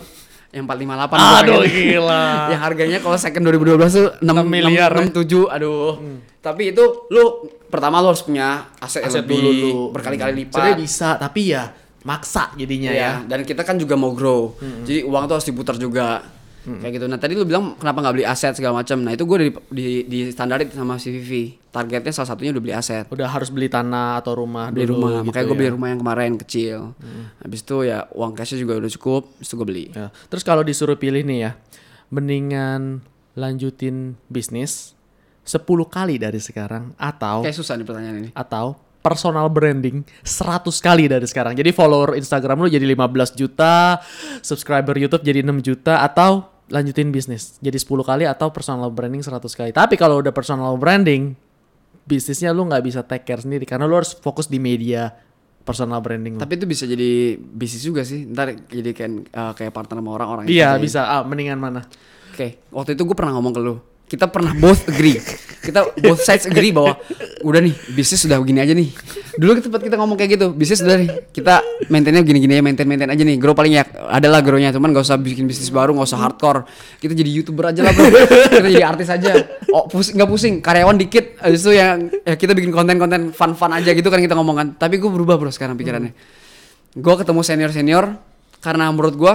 Yang 458 gua Aduh gila. yang harganya kalau second 2012 tuh 6, 6 miliar, ya? 6, 7 aduh. Tapi itu lu pertama lu harus punya aset, yang Aset lebih dulu dulu. berkali-kali lipat. Sebenarnya bisa, tapi ya maksa jadinya ya. Iya, dan kita kan juga mau grow. Jadi uang tuh harus diputar juga. Kayak gitu. Nah, tadi lu bilang kenapa nggak beli aset segala macam. Nah, itu gue di, di, di standarin sama si Vivi. Targetnya salah satunya udah beli aset. Udah harus beli tanah atau rumah Beli dulu rumah. gitu Makanya gue ya. beli rumah yang kemarin kecil. Habis itu ya uang cashnya juga udah cukup. Habis itu gue beli. Ya. Terus kalau disuruh pilih nih ya, mendingan lanjutin bisnis 10 kali dari sekarang atau Kayak susah nih pertanyaan ini. atau personal branding 100 kali dari sekarang. Jadi follower Instagram lu jadi 15 juta, subscriber YouTube jadi 6 juta atau lanjutin bisnis jadi 10 kali atau personal branding 100 kali. Tapi kalau udah personal branding bisnisnya lu nggak bisa take care sendiri karena lu harus fokus di media personal branding lu. Tapi itu bisa jadi bisnis juga sih. Ntar jadi kayak eh, kayak partner sama orang-orang. Iya kerjain. bisa. Ah, mendingan mana? Oke, waktu itu gue pernah ngomong ke lu. Kita pernah both agree. Kita both sides agree bahwa udah nih bisnis sudah begini aja nih. Dulu kita kita ngomong kayak gitu. Bisnis udah nih. Kita maintainnya gini-gini ya, maintain maintain aja nih. Grow paling ya adalah grownya. Cuman gak usah bikin bisnis baru, gak usah hardcore. Kita jadi youtuber aja lah bro. kita jadi artis aja. Oh pusing nggak pusing. Karyawan dikit. Itu yang ya kita bikin konten-konten fun-fun aja gitu kan kita ngomong kan. Tapi gue berubah bro sekarang pikirannya. Gue ketemu senior-senior karena menurut gue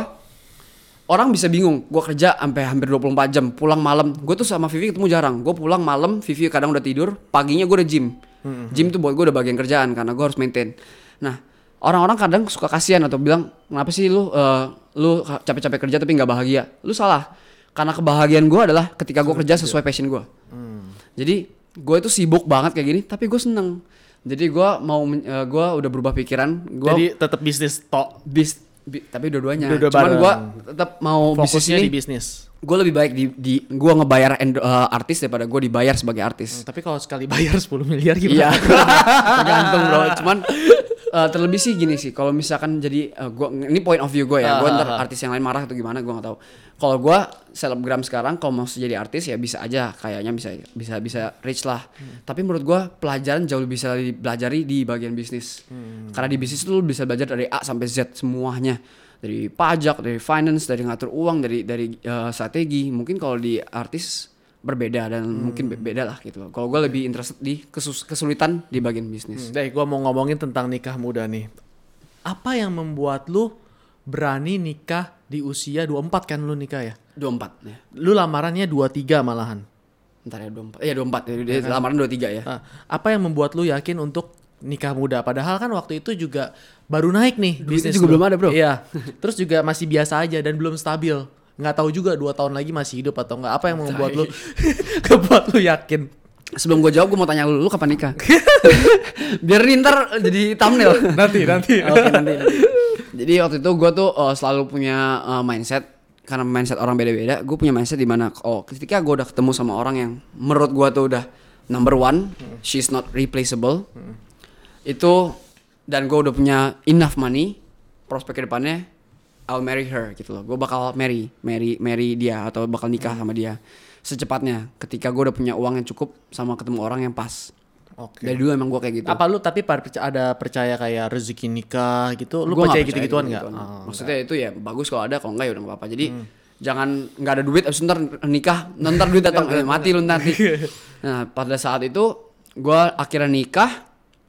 orang bisa bingung gue kerja sampai hampir 24 jam pulang malam. Gue tuh sama Vivi ketemu jarang. Gue pulang malam Vivi kadang udah tidur paginya gue udah gym. Gym tuh buat gue udah bagian kerjaan karena gue harus maintain. Nah orang-orang kadang suka kasihan atau bilang kenapa sih lu eh, lu capek-capek kerja tapi nggak bahagia? Lu salah karena kebahagiaan gue adalah ketika gue kerja sesuai passion gue jadi gue itu sibuk banget kayak gini tapi gue seneng. Jadi gue mau men- eh, gue udah berubah pikiran gue Jadi tetap bisnis tok. bis bi- tapi dua-duanya Dua-dua cuman gue tetap mau bisnis ini di bisnis. gue lebih baik di, di gue ngebayar endo- eh, artis daripada gue dibayar sebagai artis Tapi kalau sekali bayar 10 miliar Iya, gimana? tergantung bro. Cuman eh, terlebih sih gini sih. Kalau misalkan jadi eh, gua ini point of view gue ya. Gue Ah, ntar ah, ah. artis yang lain marah atau gimana gue nggak tahu. Kalau gue selebgram sekarang kalau mau jadi artis ya bisa aja kayaknya bisa bisa bisa rich lah. Hmm. Tapi menurut gue pelajaran jauh lebih bisa dipelajari di bagian bisnis. Hmm. Karena di bisnis lu bisa belajar dari A sampai Z semuanya. Dari pajak, dari finance, dari ngatur uang, dari dari eh, strategi. Mungkin kalau di artis berbeda dan Hmm. mungkin be- beda lah gitu loh. Kalau gue lebih interested di kesus- kesulitan di bagian bisnis. Deh, gua mau ngomongin tentang nikah muda nih. Apa yang membuat lu berani nikah di usia 24 kan lu nikah ya? 24 ya. Lu lamarannya 23 malahan. Ntar ya 24. Iya 24 ya. Dia lamaran 23 ya. Nah, apa yang membuat lu yakin untuk nikah muda? Padahal kan waktu itu juga baru naik nih bisnis juga lu. belum ada, bro. Iya. Terus juga masih biasa aja dan belum stabil. Nggak tahu juga dua tahun lagi masih hidup atau enggak. Apa yang membuat lu kebuat lu yakin? Sebelum gue jawab gue mau tanya lu, lu kapan nikah? Biar ntar jadi thumbnail. Nanti nanti. Oke nanti, nanti. Jadi waktu itu gue tuh uh, selalu punya uh, mindset karena mindset orang beda-beda. Gue punya mindset di mana oh ketika gue udah ketemu sama orang yang menurut gue tuh udah number one, she's not replaceable. Itu dan gue udah punya enough money, prospek ke depannya, I'll marry her gitu loh. Gue bakal marry, marry, marry dia atau bakal nikah sama dia secepatnya. Ketika gue udah punya uang yang cukup sama ketemu orang yang pas. Oke. Dari dulu emang gue kayak gitu. Apa lu tapi ada percaya kayak rezeki nikah gitu? Lu Gua percaya gitu-gituan nggak? gitu-gituan. Oh, Maksudnya itu ya bagus kalau ada, kalau enggak ya udah nggak apa-apa. Jadi jangan nggak ada duit, abis ntar nikah, ntar duit datang, eh, mati lu nanti. Nah pada saat itu gue akhirnya nikah.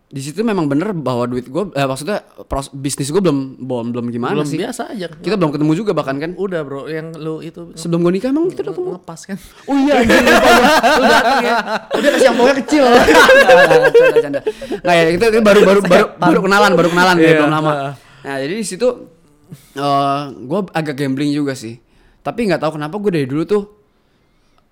Di situ memang bener bahwa duit gue, eh, maksudnya pros, bisnis gue belum belum belum gimana belum sih. biasa aja. Kita belum ketemu juga bahkan kan. Udah bro, yang lu itu Sebelum gue nikah emang kita udah ketemu. ngepas kan? Oh iya, anjir, lupa gua. Lu dateng ya. Udah kasih yang kecil. Canda, canda. Nggak ya, itu, itu baru baru baru baru kenalan, baru kenalan Iya, belum lama. Nah, jadi di situ eh gue agak gambling juga sih. Tapi nggak tahu kenapa gue dari dulu tuh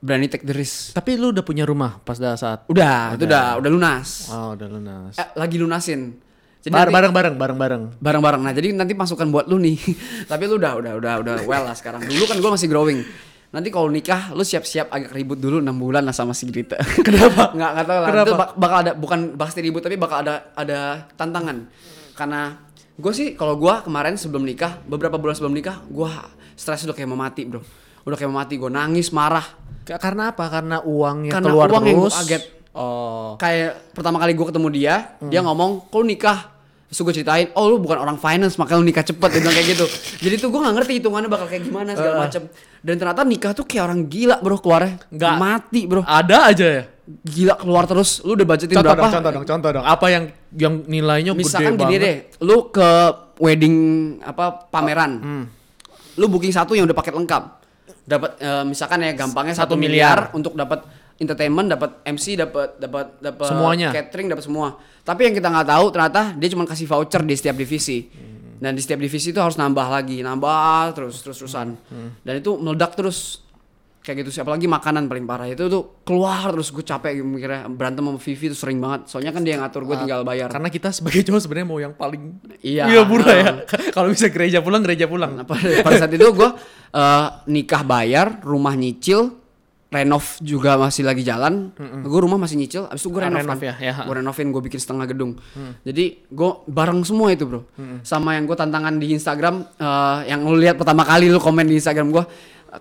berani take the risk. Tapi lu udah punya rumah pas dah saat Udah, itu udah udah lunas. Oh, udah lunas. Eh, lagi lunasin. Jadi bareng-bareng, bareng-bareng. bareng-bareng. Nah, jadi nanti masukan buat lu nih. Tapi lu udah udah udah udah well lah sekarang. Dulu kan gue masih growing. Nanti kalau nikah lu siap-siap agak ribut dulu 6 bulan lah sama si Grita. Kenapa? Nggak nggak tahu lah. Kenapa? Itu bak- bakal ada bukan pasti ribut tapi bakal ada ada tantangan. Karena gue sih kalau gue kemarin sebelum nikah, beberapa bulan sebelum nikah, gue stres udah kayak mau mati, Bro. Udah kayak mati, gue nangis, marah. Ka- Karena apa? Karena uangnya Karena keluar uang yang gua terus. kaget. Oh. Kayak pertama kali gue ketemu dia, dia ngomong, "Kok lu nikah?" Terus gue ceritain, "Oh, lu bukan orang finance, makanya lu nikah cepet." Dia bilang kayak gitu. Jadi tuh gue gak ngerti hitungannya bakal kayak gimana segala macem Dan ternyata nikah tuh kayak orang gila, Bro, keluarnya. Nggak. mati, Bro. Ada aja ya. Gila keluar terus. Lu udah budgetin Contoh berapa? dong, contoh dong, contoh dong. Apa yang yang nilainya Misalkan gede gini deh, lu ke wedding apa pameran. Hmm. Lu booking satu yang udah paket lengkap. Dapat eh, misalkan ya gampangnya Satu miliar. miliar, untuk dapat entertainment, dapat MC, dapat dapat dapat Semuanya. catering, dapat semua. Tapi yang kita nggak tahu ternyata dia cuma kasih voucher di setiap divisi. Dan di setiap divisi itu harus nambah lagi, nambah terus terus terusan. Dan itu meledak terus kayak gitu sih apalagi makanan paling parah itu tuh keluar terus gue capek mikirnya berantem sama Vivi tuh sering banget soalnya kan dia yang ngatur gue tinggal bayar Karena kita sebagai cowok sebenarnya mau yang paling Iya. murah ya. Kalau bisa gereja pulang, gereja pulang. Nah, pada, pada saat itu gue eh, nikah bayar, rumah nyicil, renov juga masih lagi jalan. Gue rumah masih nyicil, abis itu gue Ah, renov, renov kan. ya, ya. Gue renovin, gue bikin setengah gedung. Jadi gue bareng semua itu bro. Sama yang gue tantangan di Instagram, eh, yang lu lihat pertama kali lu komen di Instagram gue.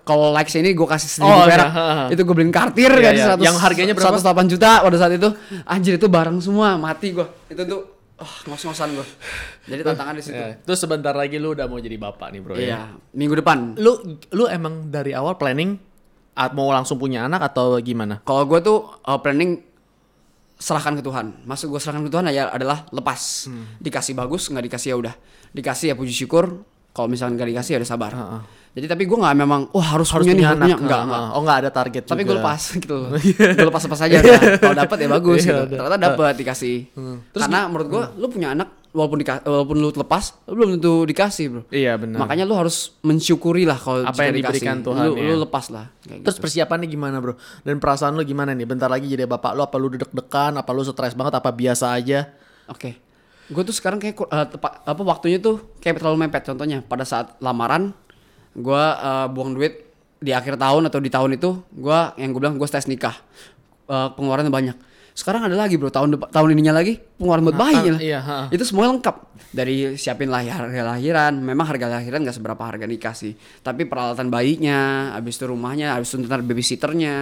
Kalau likes ini gue kasih seribu Oh, perak. iya, ha, ha. Itu gue beliin kartir Iya, kan iya. 100, Yang harganya berapa? 108 juta pada saat itu. Anjir itu bareng semua, mati gue. Itu tuh oh, ngos-ngosan gue. Jadi tantangan di situ. Ya. Terus sebentar lagi lu udah mau jadi bapak nih, Bro ya. Iya, minggu depan. Lu lu emang dari awal planning mau langsung punya anak atau gimana? Kalau gue tuh uh, planning serahkan ke Tuhan. Maksud gue serahkan ke Tuhan ya adalah lepas. Dikasih bagus, nggak dikasih ya udah. Dikasih ya puji syukur. Kalau misalnya nggak dikasih ya udah sabar. Heeh. Jadi tapi gue nggak memang, wah harus, Harus punya, nih, punya harus anak. punya. Enggak, enggak. Oh, enggak ada target Tapi gue lepas gitu gue lepas lepas aja. udah. Kalau dapet ya bagus Iya, gitu. Ternyata dapet dikasih. Terus Karena menurut gue, lu punya anak, walaupun dika- walaupun lu lepas lu belum tentu dikasih bro Iya benar. makanya lu harus mensyukuri lah kalau Apa yang diberikan dikasih. Tuhan, lu, ya. lu lepas lah kayak Terus gitu. persiapannya gimana bro? Dan perasaan lu gimana nih? Bentar lagi jadi bapak lu apa lu deg-degan? Apa lu stres banget? Apa biasa aja? Oke. Gue tuh sekarang kayak ku- eh, tepa- apa waktunya tuh kayak terlalu mepet. Contohnya pada saat lamaran, gue eh, buang duit di akhir tahun atau di tahun itu, gue yang gue bilang gue tes nikah, Eh, pengeluarannya banyak. Sekarang ada lagi bro tahun depan tahun ininya lagi pengeluaran buat bayi ah, lah. iya, ha. Itu semua lengkap dari siapin lahir harga lahiran. Memang harga lahiran gak seberapa harga nikah sih, tapi peralatan bayinya, habis itu rumahnya, habis itu ntar babysitternya,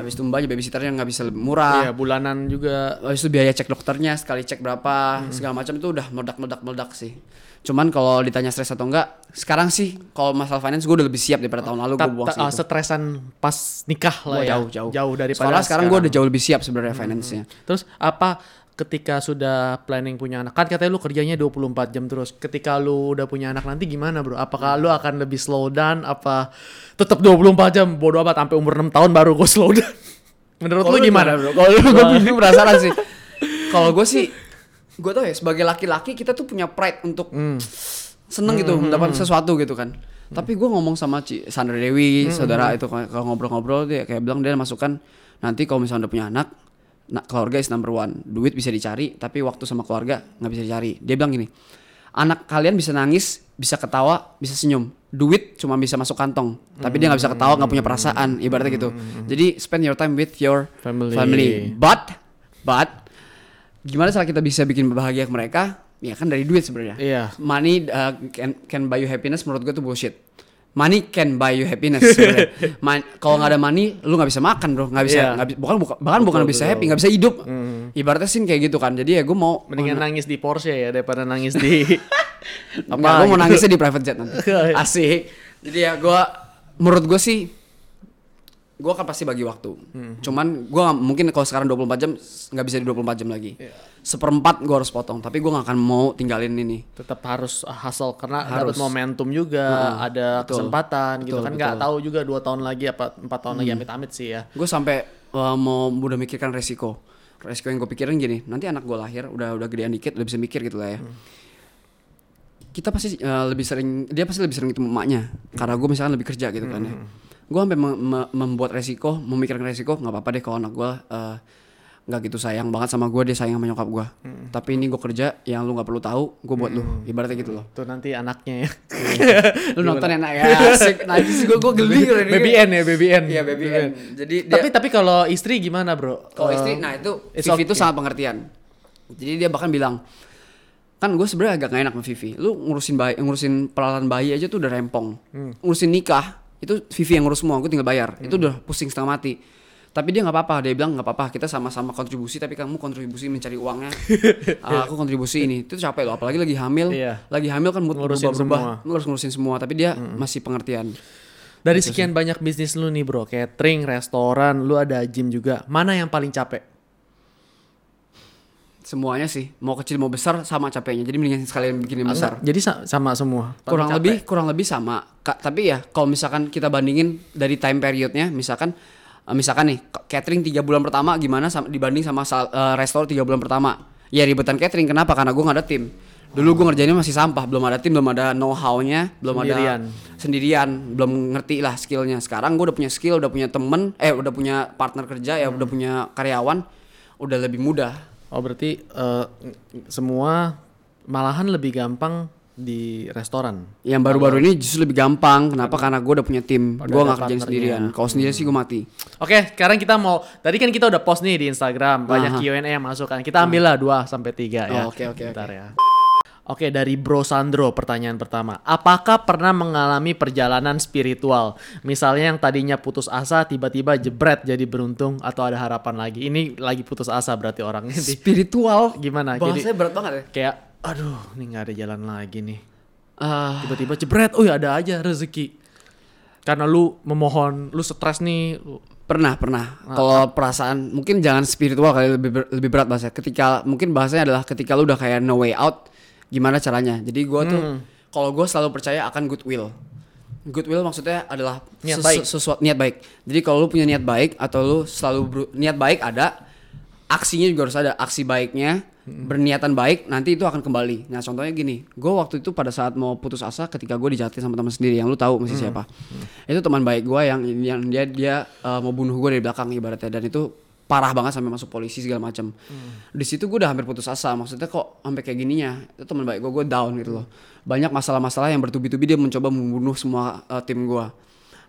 habis itu mbaknya babysitternya nggak bisa lebih murah. Iya bulanan juga. Habis itu biaya cek dokternya sekali cek berapa segala macam itu udah meledak meledak meledak sih. Cuman kalau ditanya stres atau enggak, sekarang sih kalau masalah finance gue udah lebih siap daripada tahun lalu gue buang ta- ah, segitu. setresan pas nikah lah Wah, ya. jauh jauh Jauh daripada Soalnya sekarang gue udah jauh lebih siap sebenarnya finance-nya. Terus apa ketika sudah planning punya anak? Kan katanya lu kerjanya 24 jam terus. Ketika lu udah punya anak nanti gimana, Bro? Apakah lu akan lebih slow down apa tetap 24 jam bodo amat sampai umur 6 tahun baru gue slow down? Menurut lu gimana, Bro? Kalau lu gue penasaran sih. Kalau gue sih, gue tau ya sebagai laki-laki kita tuh punya pride untuk seneng gitu mendapat sesuatu gitu kan. Tapi gue ngomong sama Ci Sandra Dewi, saudara itu kalau ngobrol-ngobrol dia kayak bilang dia masukkan nanti kalau misalnya udah punya anak, nah, keluarga is number one. Duit bisa dicari, tapi waktu sama keluarga nggak bisa dicari. Dia bilang gini, anak kalian bisa nangis, bisa ketawa, bisa senyum. Duit cuma bisa masuk kantong, tapi dia nggak bisa ketawa, nggak punya perasaan, ibaratnya gitu. Jadi spend your time with your Family. family. But, but gimana cara kita bisa bikin bahagia mereka? Ya kan dari duit sebenarnya. Iya. Money uh, can can buy you happiness menurut gue tuh bullshit. Money can buy you happiness sebenarnya. Kalau nggak ada money, lu nggak bisa makan bro, nggak bisa, nggak bi- bukan bukan bahkan bukan bisa happy, nggak bisa hidup. Ibaratnya sih kayak gitu kan. Jadi ya gue mau Mendingan nangis di Porsche ya daripada nangis di apa? Gue mau nangisnya di private jet nanti. Asik. Jadi ya gue, menurut gue sih, gue akan pasti bagi waktu. Cuman gue mungkin kalau sekarang 24 jam nggak bisa di 24 jam lagi. Seperempat gue harus potong. Tapi gue nggak akan mau tinggalin ini. tetap harus hustle karena Harus. harus momentum juga ada betul. kesempatan gitu Betul, kan nggak betul. tahu juga dua tahun lagi apa empat tahun lagi amit-amit sih ya Gue sampai uh, mau udah mikirkan resiko. Resiko yang gue pikirin gini, nanti anak gue lahir udah udah gedean dikit, udah bisa mikir gitu lah ya. Kita pasti uh, lebih sering, dia pasti lebih sering ketemu emaknya. Karena gue misalkan lebih kerja gitu kan ya. Gue sampai mem- mem- membuat resiko, memikirkan resiko, nggak apa-apa deh kalau anak gue uh, nggak gitu sayang banget sama gue, dia sayang sama nyokap gue. Tapi ini gue kerja, yang lu nggak perlu tahu, gue buat lu. Ibaratnya gitu loh. tuh nanti anaknya ya lu nonton enak ya, asik. Najis gue gue geli udah nih. baby N ya baby N Iya baby N. Jadi dia, tapi tapi kalau istri gimana bro kalau Eh, istri, nah itu Vivi itu okay. sangat pengertian. Jadi dia bahkan bilang, kan gue sebenarnya agak gak enak sama Vivi. Lu ngurusin bayi, ngurusin peralatan bayi aja tuh udah rempong. Hmm. Ngurusin nikah itu Vivi yang ngurus semua, gue tinggal bayar. Itu udah pusing setengah mati. Tapi dia nggak apa-apa, dia bilang nggak apa-apa, kita sama-sama kontribusi, tapi kamu kontribusi mencari uangnya, Ah, aku kontribusi ini, itu capek loh, apalagi lagi hamil, Iya. lagi hamil kan mood Ngurusin berubah-berubah, lu harus ngurusin semua, tapi dia masih pengertian. dari sekian banyak bisnis lu nih bro. Catering restoran lu ada gym juga. Mana yang paling capek Semuanya sih, mau kecil mau besar sama capeknya, jadi mendingan sekalian bikin yang besar. jadi sa- sama semua. Kurang capek. lebih kurang lebih sama. Kak, tapi ya kalau misalkan kita bandingin dari time periodnya misalkan eh, misalkan nih catering tiga bulan pertama gimana sama, dibanding sama sal- eh, restoran tiga bulan pertama? Ya ribetan catering. Kenapa? Karena gue nggak ada tim. Dulu gue ngerjainnya masih sampah. Belum ada tim belum ada know how-nya belum Sendirian. ada sendirian. belum ngerti lah skillnya. Sekarang gue udah punya skill udah punya temen eh udah punya partner kerja ya udah punya karyawan udah lebih mudah oh berarti eh, semua malahan lebih gampang di restoran? Yang baru-baru ini justru lebih gampang. Kenapa? Karena gue udah punya tim. Gue nggak kerjain partnernya. sendirian. Kalau sendirian sih gue mati. Oke, sekarang kita mau tadi kan kita udah post nih di Instagram banyak Q&A yang masuk kan. Kita ambil lah 2 sampai 3 ya. Oh, oke, oke, Bentar ya. Oke, dari Bro Sandro pertanyaan pertama. Apakah pernah mengalami perjalanan spiritual? Misalnya yang tadinya putus asa tiba-tiba jebret jadi beruntung atau ada harapan lagi. Ini lagi putus asa berarti orangnya nih. spiritual Gimana? Jadi bahasanya berat banget ya kayak aduh, ini nggak ada jalan lagi nih. Ah, Tiba-tiba jebret, oh ya ada aja rezeki. Karena lu memohon, lu stres nih, lu- pernah pernah kalau perasaan mungkin jangan spiritual kali lebih lebih berat bahasa ketika mungkin bahasanya adalah ketika lu udah kayak no way out gimana caranya. Jadi gua tuh Hmm. kalau gue selalu percaya akan goodwill. Goodwill maksudnya adalah Niat baik. sesuatu niat baik. Jadi kalau lu punya niat baik atau lu selalu niat baik ada aksinya juga harus ada. Aksi baiknya berniatan baik nanti itu akan kembali. Nah contohnya gini. Gue waktu itu pada saat mau putus asa ketika gue dijahatin sama teman sendiri yang lu tahu mesti siapa. Itu teman baik gue yang yang dia dia uh, mau bunuh gue dari belakang ibaratnya. Dan itu parah banget sampai masuk polisi segala macam di situ gue udah hampir putus asa maksudnya kok sampai kayak gininya itu teman baik gue gue down gitu loh. Banyak masalah-masalah yang bertubi-tubi dia mencoba membunuh semua uh, tim gue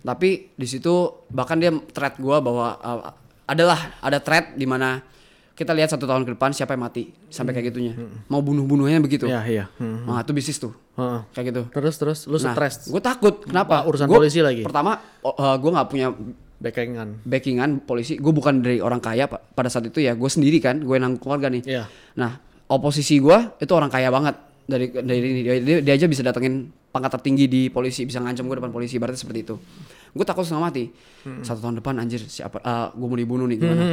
tapi di situ bahkan dia threat gue bahwa uh, adalah ada threat di mana kita lihat satu tahun ke depan siapa yang mati sampai kayak gitunya. Mau bunuh-bunuhnya begitu. Iya, iya. Hmm. nah itu bisnis tuh. Kayak gitu. Terus terus lu nah stres, gue takut. Kenapa? Urusan Gua- polisi lagi. pertama gue nggak punya backingan. backingan polisi. Gue bukan dari orang kaya pa- pada saat itu ya gue sendiri kan gue nanggung keluarga nih. Iya. nah oposisi gue itu orang kaya banget. Dari dari ini dia, dia, aja bisa datengin pangkat tertinggi di polisi bisa ngancam gue depan polisi berarti seperti itu. Gue takut setengah mati. Satu tahun depan anjir siapa gue mau dibunuh nih gimana?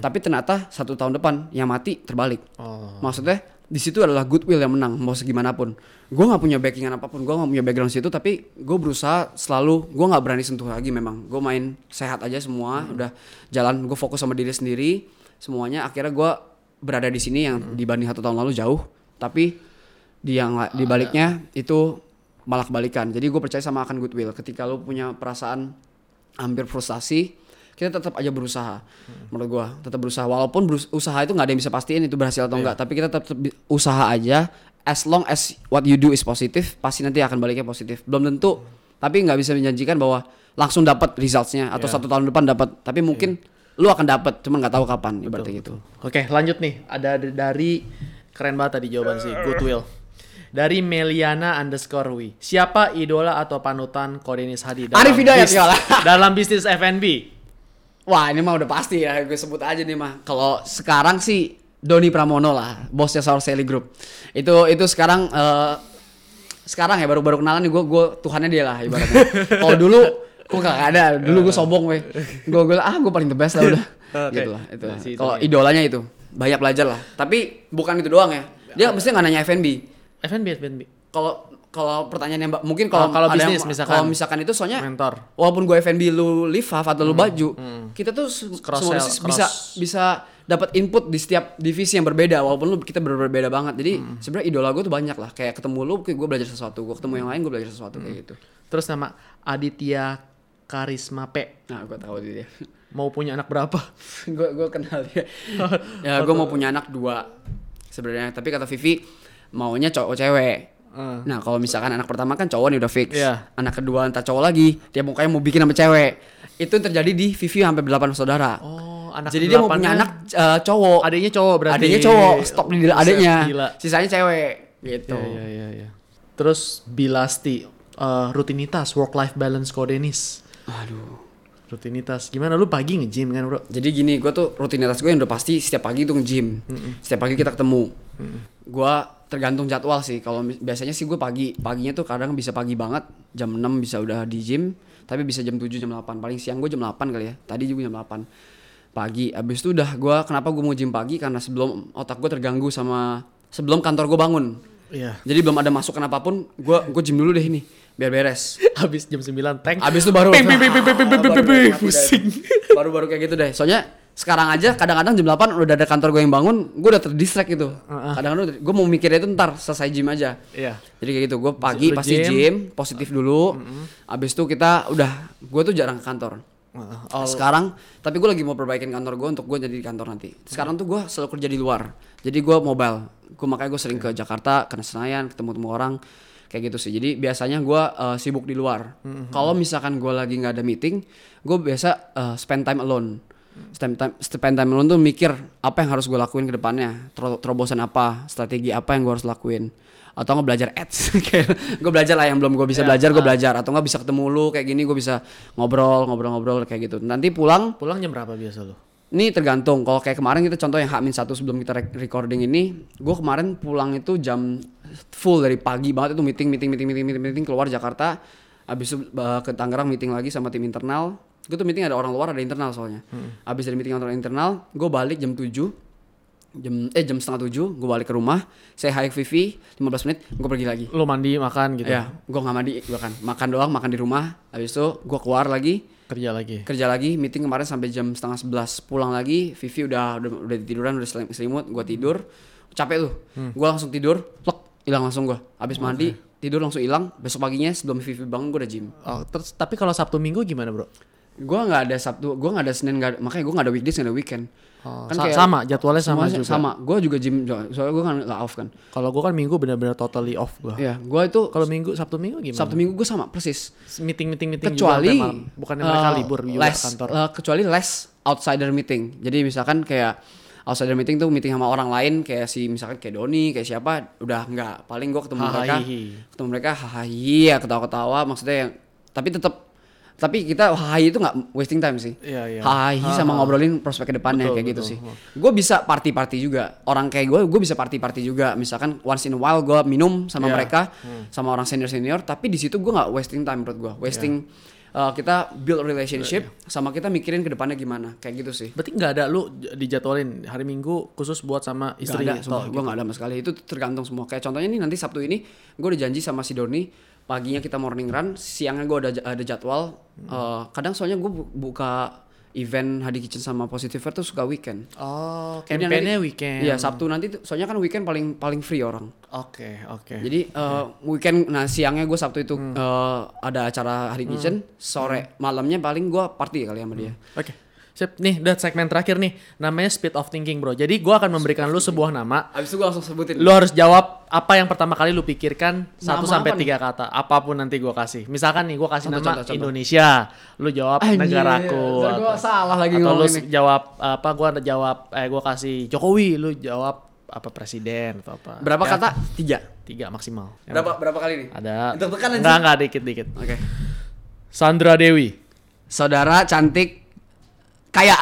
Tapi ternyata satu tahun depan yang mati terbalik. Oh. maksudnya di situ adalah goodwill yang menang mau segimanapun gue nggak punya backingan apa pun gue nggak punya background situ tapi gue berusaha selalu gue nggak berani sentuh lagi memang. Gue main sehat aja semua udah jalan gue fokus sama diri sendiri semuanya. Akhirnya gue berada di sini yang dibanding satu tahun lalu jauh tapi di yang di baliknya itu malah kebalikan. Jadi gue percaya sama akan goodwill. Ketika lo punya perasaan hampir frustasi kita tetap aja berusaha. Menurut gua tetap berusaha. Walaupun berus- usaha itu nggak ada yang bisa pastiin itu berhasil atau enggak tapi kita tetap usaha aja. As long as what you do is positif pasti nanti akan baliknya positif. Belum tentu tapi nggak bisa menjanjikan bahwa langsung dapat resultsnya atau satu tahun depan dapat. Tapi mungkin lu akan dapat cuman nggak tahu kapan ibaratnya gitu. Oke, lanjut nih. Ada dari keren banget tadi jawaban sih, Goodwill. Dari Meliana underscore Wi. Siapa idola atau panutan Kodenis Hadi dalam, Arif Hidayat, bis- ya dalam bisnis F&B? Wah ini mah udah pasti ya gue sebut aja nih mah. Kalau sekarang sih Doni Pramono lah, bosnya Sour Sally Group. Itu itu sekarang eh, sekarang ya baru-baru kenalan nih gue gue Tuhannya dia lah ibaratnya. Kalau dulu gue gak ada, dulu gue sombong weh. Gue gue ah gue paling the best lah udah. Oke. Gitu lah itu. Nah, si Kalau Doni. idolanya itu banyak belajar lah. Tapi bukan itu doang ya. Dia mesti nggak nanya F&B. F&B, F&B. Kalau kalau pertanyaannya mbak mungkin kalau Oh, kalau bisnis yang- misalkan. kalau misalkan itu soalnya Mentor. walaupun gue F&B lu live atau lu baju kita tuh Cross semua bisnis bisa bisa dapat input di setiap divisi yang berbeda walaupun lu kita berbeda banget. Jadi sebenarnya idola gue tuh banyak lah. Kayak ketemu lu gue belajar sesuatu gue ketemu yang lain gue belajar sesuatu kayak gitu. Terus nama Aditya Karisma P. nah gue tahu dia Mau punya anak berapa? gue gue kenal dia. Ya gue mau punya anak dua sebenarnya. Tapi kata Vivi maunya cowok cewek Eh. Nah kalau misalkan anak pertama kan cowok nih udah fix Iya. Anak kedua entah cowok lagi Dia mukanya mau bikin sama cewek Itu yang terjadi di Vivi hampir 8 saudara Oh, anak Jadi dia mau punya anak eh, cowok Adiknya cowok berarti. Adiknya cowok Stop di Buset, adiknya Gila. Sisanya cewek Gitu Iya, iya, iya, iya. Terus Bilasti, eh, rutinitas work life balance Kodenis. Aduh Rutinitas. Gimana lu pagi nge-gym kan, Bro? Jadi gini, gue tuh rutinitas gue yang udah pasti setiap pagi tuh nge-gym. Setiap pagi kita ketemu. Gue tergantung jadwal sih. Kalau biasanya sih gue pagi, paginya tuh kadang bisa pagi banget, jam 6 bisa udah di gym, tapi bisa jam 7 jam 8. Paling siang gue jam 8 kali ya. Tadi juga jam 8 pagi. Abis itu udah gue kenapa gue mau gym pagi karena sebelum otak gue terganggu sama sebelum kantor gue bangun. Iya. Jadi belum ada masukan apa pun, gue gue gym dulu deh ini biar beres. abis jam 9 tank. Habis itu baru pusing. Baru-baru kayak gitu deh. Soalnya sekarang aja kadang-kadang jam 8 udah ada kantor gue yang bangun, gue udah terdistract gitu. Kadang-kadang gue mau mikirnya itu ntar selesai gym aja. Iya. Jadi kayak gitu, gue pagi Lu pasti gym. gym, positif dulu. Abis itu kita udah, gue tuh jarang ke kantor. Oh, Sekarang, tapi gue lagi mau perbaikin kantor gue untuk gue jadi di kantor nanti. Sekarang tuh gue selalu kerja di luar. Jadi gue mobile. Gue makanya gue sering ke Jakarta, ke Senayan, ketemu-temu orang kayak gitu sih. Jadi biasanya gue eh, sibuk di luar. Kalau misalkan gue lagi nggak ada meeting, gue biasa eh, spend time alone. Spend time, spend time alone tuh mikir apa yang harus gue lakuin ke depannya, Tero- terobosan apa, strategi apa yang gue harus lakuin. Atau nggak belajar ads. Kayak gue belajar lah yang belum gue bisa belajar gue belajar. Atau nggak bisa ketemu lu kayak gini gue bisa ngobrol ngobrol-ngobrol kayak gitu. Nanti pulang pulang jam berapa biasa lu? ini tergantung. Kalau kayak kemarin kita contoh yang H-1 sebelum kita rec- recording ini gue kemarin pulang itu jam full dari pagi banget itu meeting meeting meeting meeting meeting, meeting keluar Jakarta. Habis itu uh, ke Tangerang meeting lagi sama tim internal gue tuh meeting ada orang luar ada internal soalnya habis dari meeting orang internal gue balik jam 7 jam eh jam setengah tujuh gue balik ke rumah saya hi Vivi 15 menit gue pergi lagi Lu mandi, makan gitu. ya gue nggak mandi gue kan makan doang makan di rumah habis itu gue keluar lagi Kerja lagi. kerja lagi meeting kemarin sampai jam setengah sebelas pulang lagi Vivi udah udah, udah tiduran udah selim- selimut gue tidur capek tuh. Hmm. Gue langsung tidur, plek, hilang langsung gue. Habis mandi, tidur langsung hilang. Besok paginya sebelum Vivi bangun gue udah gym. Oh, terus tapi kalau Sabtu Minggu gimana, Bro? Gue nggak ada Sabtu, gue nggak ada Senin, ada- makanya gue nggak ada weekdays, nggak ada weekend. Oh, Kan sa- kayak- sama, jadwalnya sama juga. Sama, gue juga gym, soalnya gue kan nggak off kan. Kalau gua kan Minggu benar-benar totally off gua. Iya, gue itu Kalau Minggu, Sabtu Minggu gimana? Sabtu Minggu gue sama persis. meeting meeting meeting kecuali juga malam. bukannya mereka eh, libur juga less, kantor. eh, kecuali less outsider meeting jadi misalkan kayak outsider meeting tuh meeting sama orang lain kayak si misalkan kayak Doni kayak siapa udah nggak paling gue ketemu mereka ketemu mereka hahaha ya ketawa-ketawa maksudnya yang tapi tetap tapi kita hahaha itu nggak wasting time sih. Iya, iya. hahaha sama ngobrolin prospek ke depannya Betul, kayak gitu betul. sih. gue bisa party-party juga. Orang kayak gue gue bisa party-party juga. Misalkan once in a while gue minum sama Iya. mereka sama orang senior senior tapi di situ gue nggak wasting time menurut gue wasting uh, kita build relationship sama kita mikirin ke depannya gimana. Kayak gitu sih. Berarti nggak ada lu dijadwalin hari Minggu khusus buat sama istri Gak ada, atau gue gak ada sama sekali. Itu tergantung semua. Kayak contohnya nih nanti Sabtu ini gue udah janji sama si Doni paginya kita morning run, siangnya gue ada ada jadwal. Eh, kadang soalnya gue buka event Hadi Kitchen sama Positiver tuh suka weekend. Oh, nanti- weekend. Iya Sabtu nanti tuh, soalnya kan weekend paling paling free orang. Oke, oke. Jadi eh, weekend, nah siangnya gue Sabtu itu eh, ada acara Hadi Kitchen, sore malamnya paling gue party kali sama dia. Oke. Sip, nih udah segmen terakhir nih. Namanya speed of thinking, Bro. Jadi gua akan memberikan lu sebuah nama. Abis itu gue langsung sebutin. Lu harus jawab apa yang pertama kali lu pikirkan satu sampai tiga kata. Apa pun nanti gua kasih. Misalkan nih gua kasih Contoh, nama contoh, contoh. Indonesia. Lu jawab Anjir, negaraku. ntar gua salah lagi atau lu ini. jawab apa gua jawab eh gua kasih Jokowi, lu jawab apa presiden atau apa. Berapa Ya, kata? Tiga. Tiga maksimal. Yang- Berapa berapa kali nih? Ada. Deg-degan. Enggak, enggak dikit-dikit. Oke. Sandra Dewi. Saudara cantik kaya.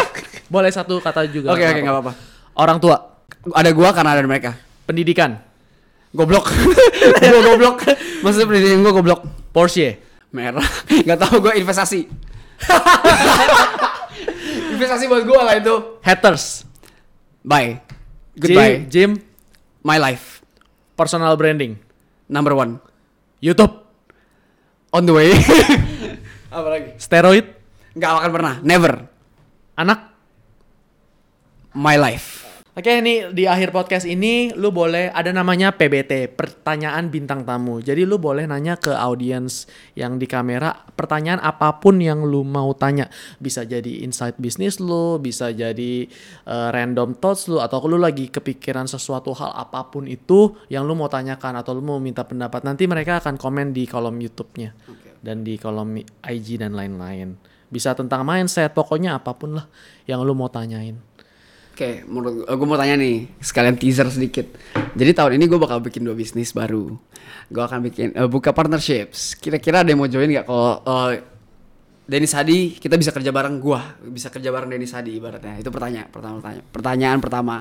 Boleh satu kata juga. Oke nggak oke nggak apa-apa. Orang tua. Ada gua karena ada mereka. Pendidikan. Goblok. gua goblok. Maksudnya pendidikan gua goblok. Porsche. Merah. Gak tahu gua investasi. investasi buat gua lah itu. Haters. Bye. Goodbye. Gym, gym, My life. personal branding. Number one. YouTube. On the way. Apa lagi? Steroid. Gak akan pernah. Never. Anak. My life. Oke, ini di akhir podcast ini lu boleh ada namanya PBT, pertanyaan bintang tamu. Jadi lu boleh nanya ke audiens yang di kamera pertanyaan apa pun yang lu mau tanya. Bisa jadi insight bisnis lu, bisa jadi eh, random thoughts lu atau lu lagi kepikiran sesuatu hal apa pun itu yang lu mau tanyakan atau lu mau minta pendapat. Nanti mereka akan komen di kolom YouTube-nya dan di kolom IG dan lain-lain. Bisa tentang mindset, pokoknya apa pun lah yang lu mau tanyain. Oke, menurut gue mau tanya nih, sekalian teaser sedikit. Jadi tahun ini gue bakal bikin dua bisnis baru. Gue akan bikin eh, buka partnerships. Kira-kira ada yang mau join nggak? Kalau eh, Denis Hadi, kita bisa kerja bareng gua, bisa kerja bareng Denis Hadi ibaratnya. Itu pertanyaan pertama, pertanyaan, pertanyaan pertama.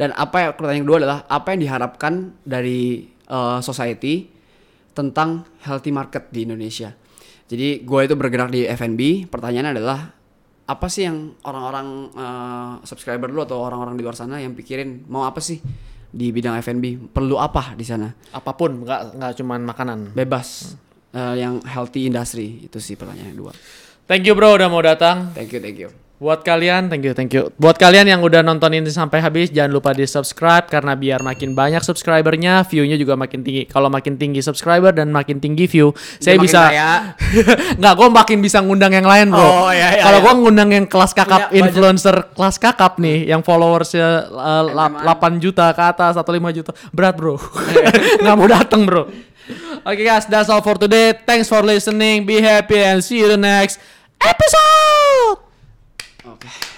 Dan apa yang pertanyaan kedua adalah apa yang diharapkan dari eh, society tentang healthy market di Indonesia. Jadi gue itu bergerak di F&B. Pertanyaannya adalah apa sih yang orang-orang eh, subscriber lu atau orang-orang di luar sana yang pikirin mau apa sih di bidang F&B? Perlu apa di sana? apa pun nggak nggak cuman makanan Bebas. Eh, yang healthy industry itu sih pertanyaan kedua. thank you bro udah mau datang Thank you, thank you. Buat kalian thank you thank you buat kalian yang udah nonton ini sampai habis jangan lupa di subscribe karena biar makin banyak subscribernya viewnya juga makin tinggi kalau makin tinggi subscriber dan makin tinggi view saya makin bisa nggak gue makin bisa ngundang yang lain bro Oh, iya, iya, kalau iya. gue ngundang yang kelas kakap Punya budget. influencer kelas kakap nih yang followersnya uh, lap- MMA. 8 juta ke atas atau 5 juta berat bro nggak mau dateng bro Oke guys, that's all for today. Thanks for listening. Be happy and see you the next episode. Oke.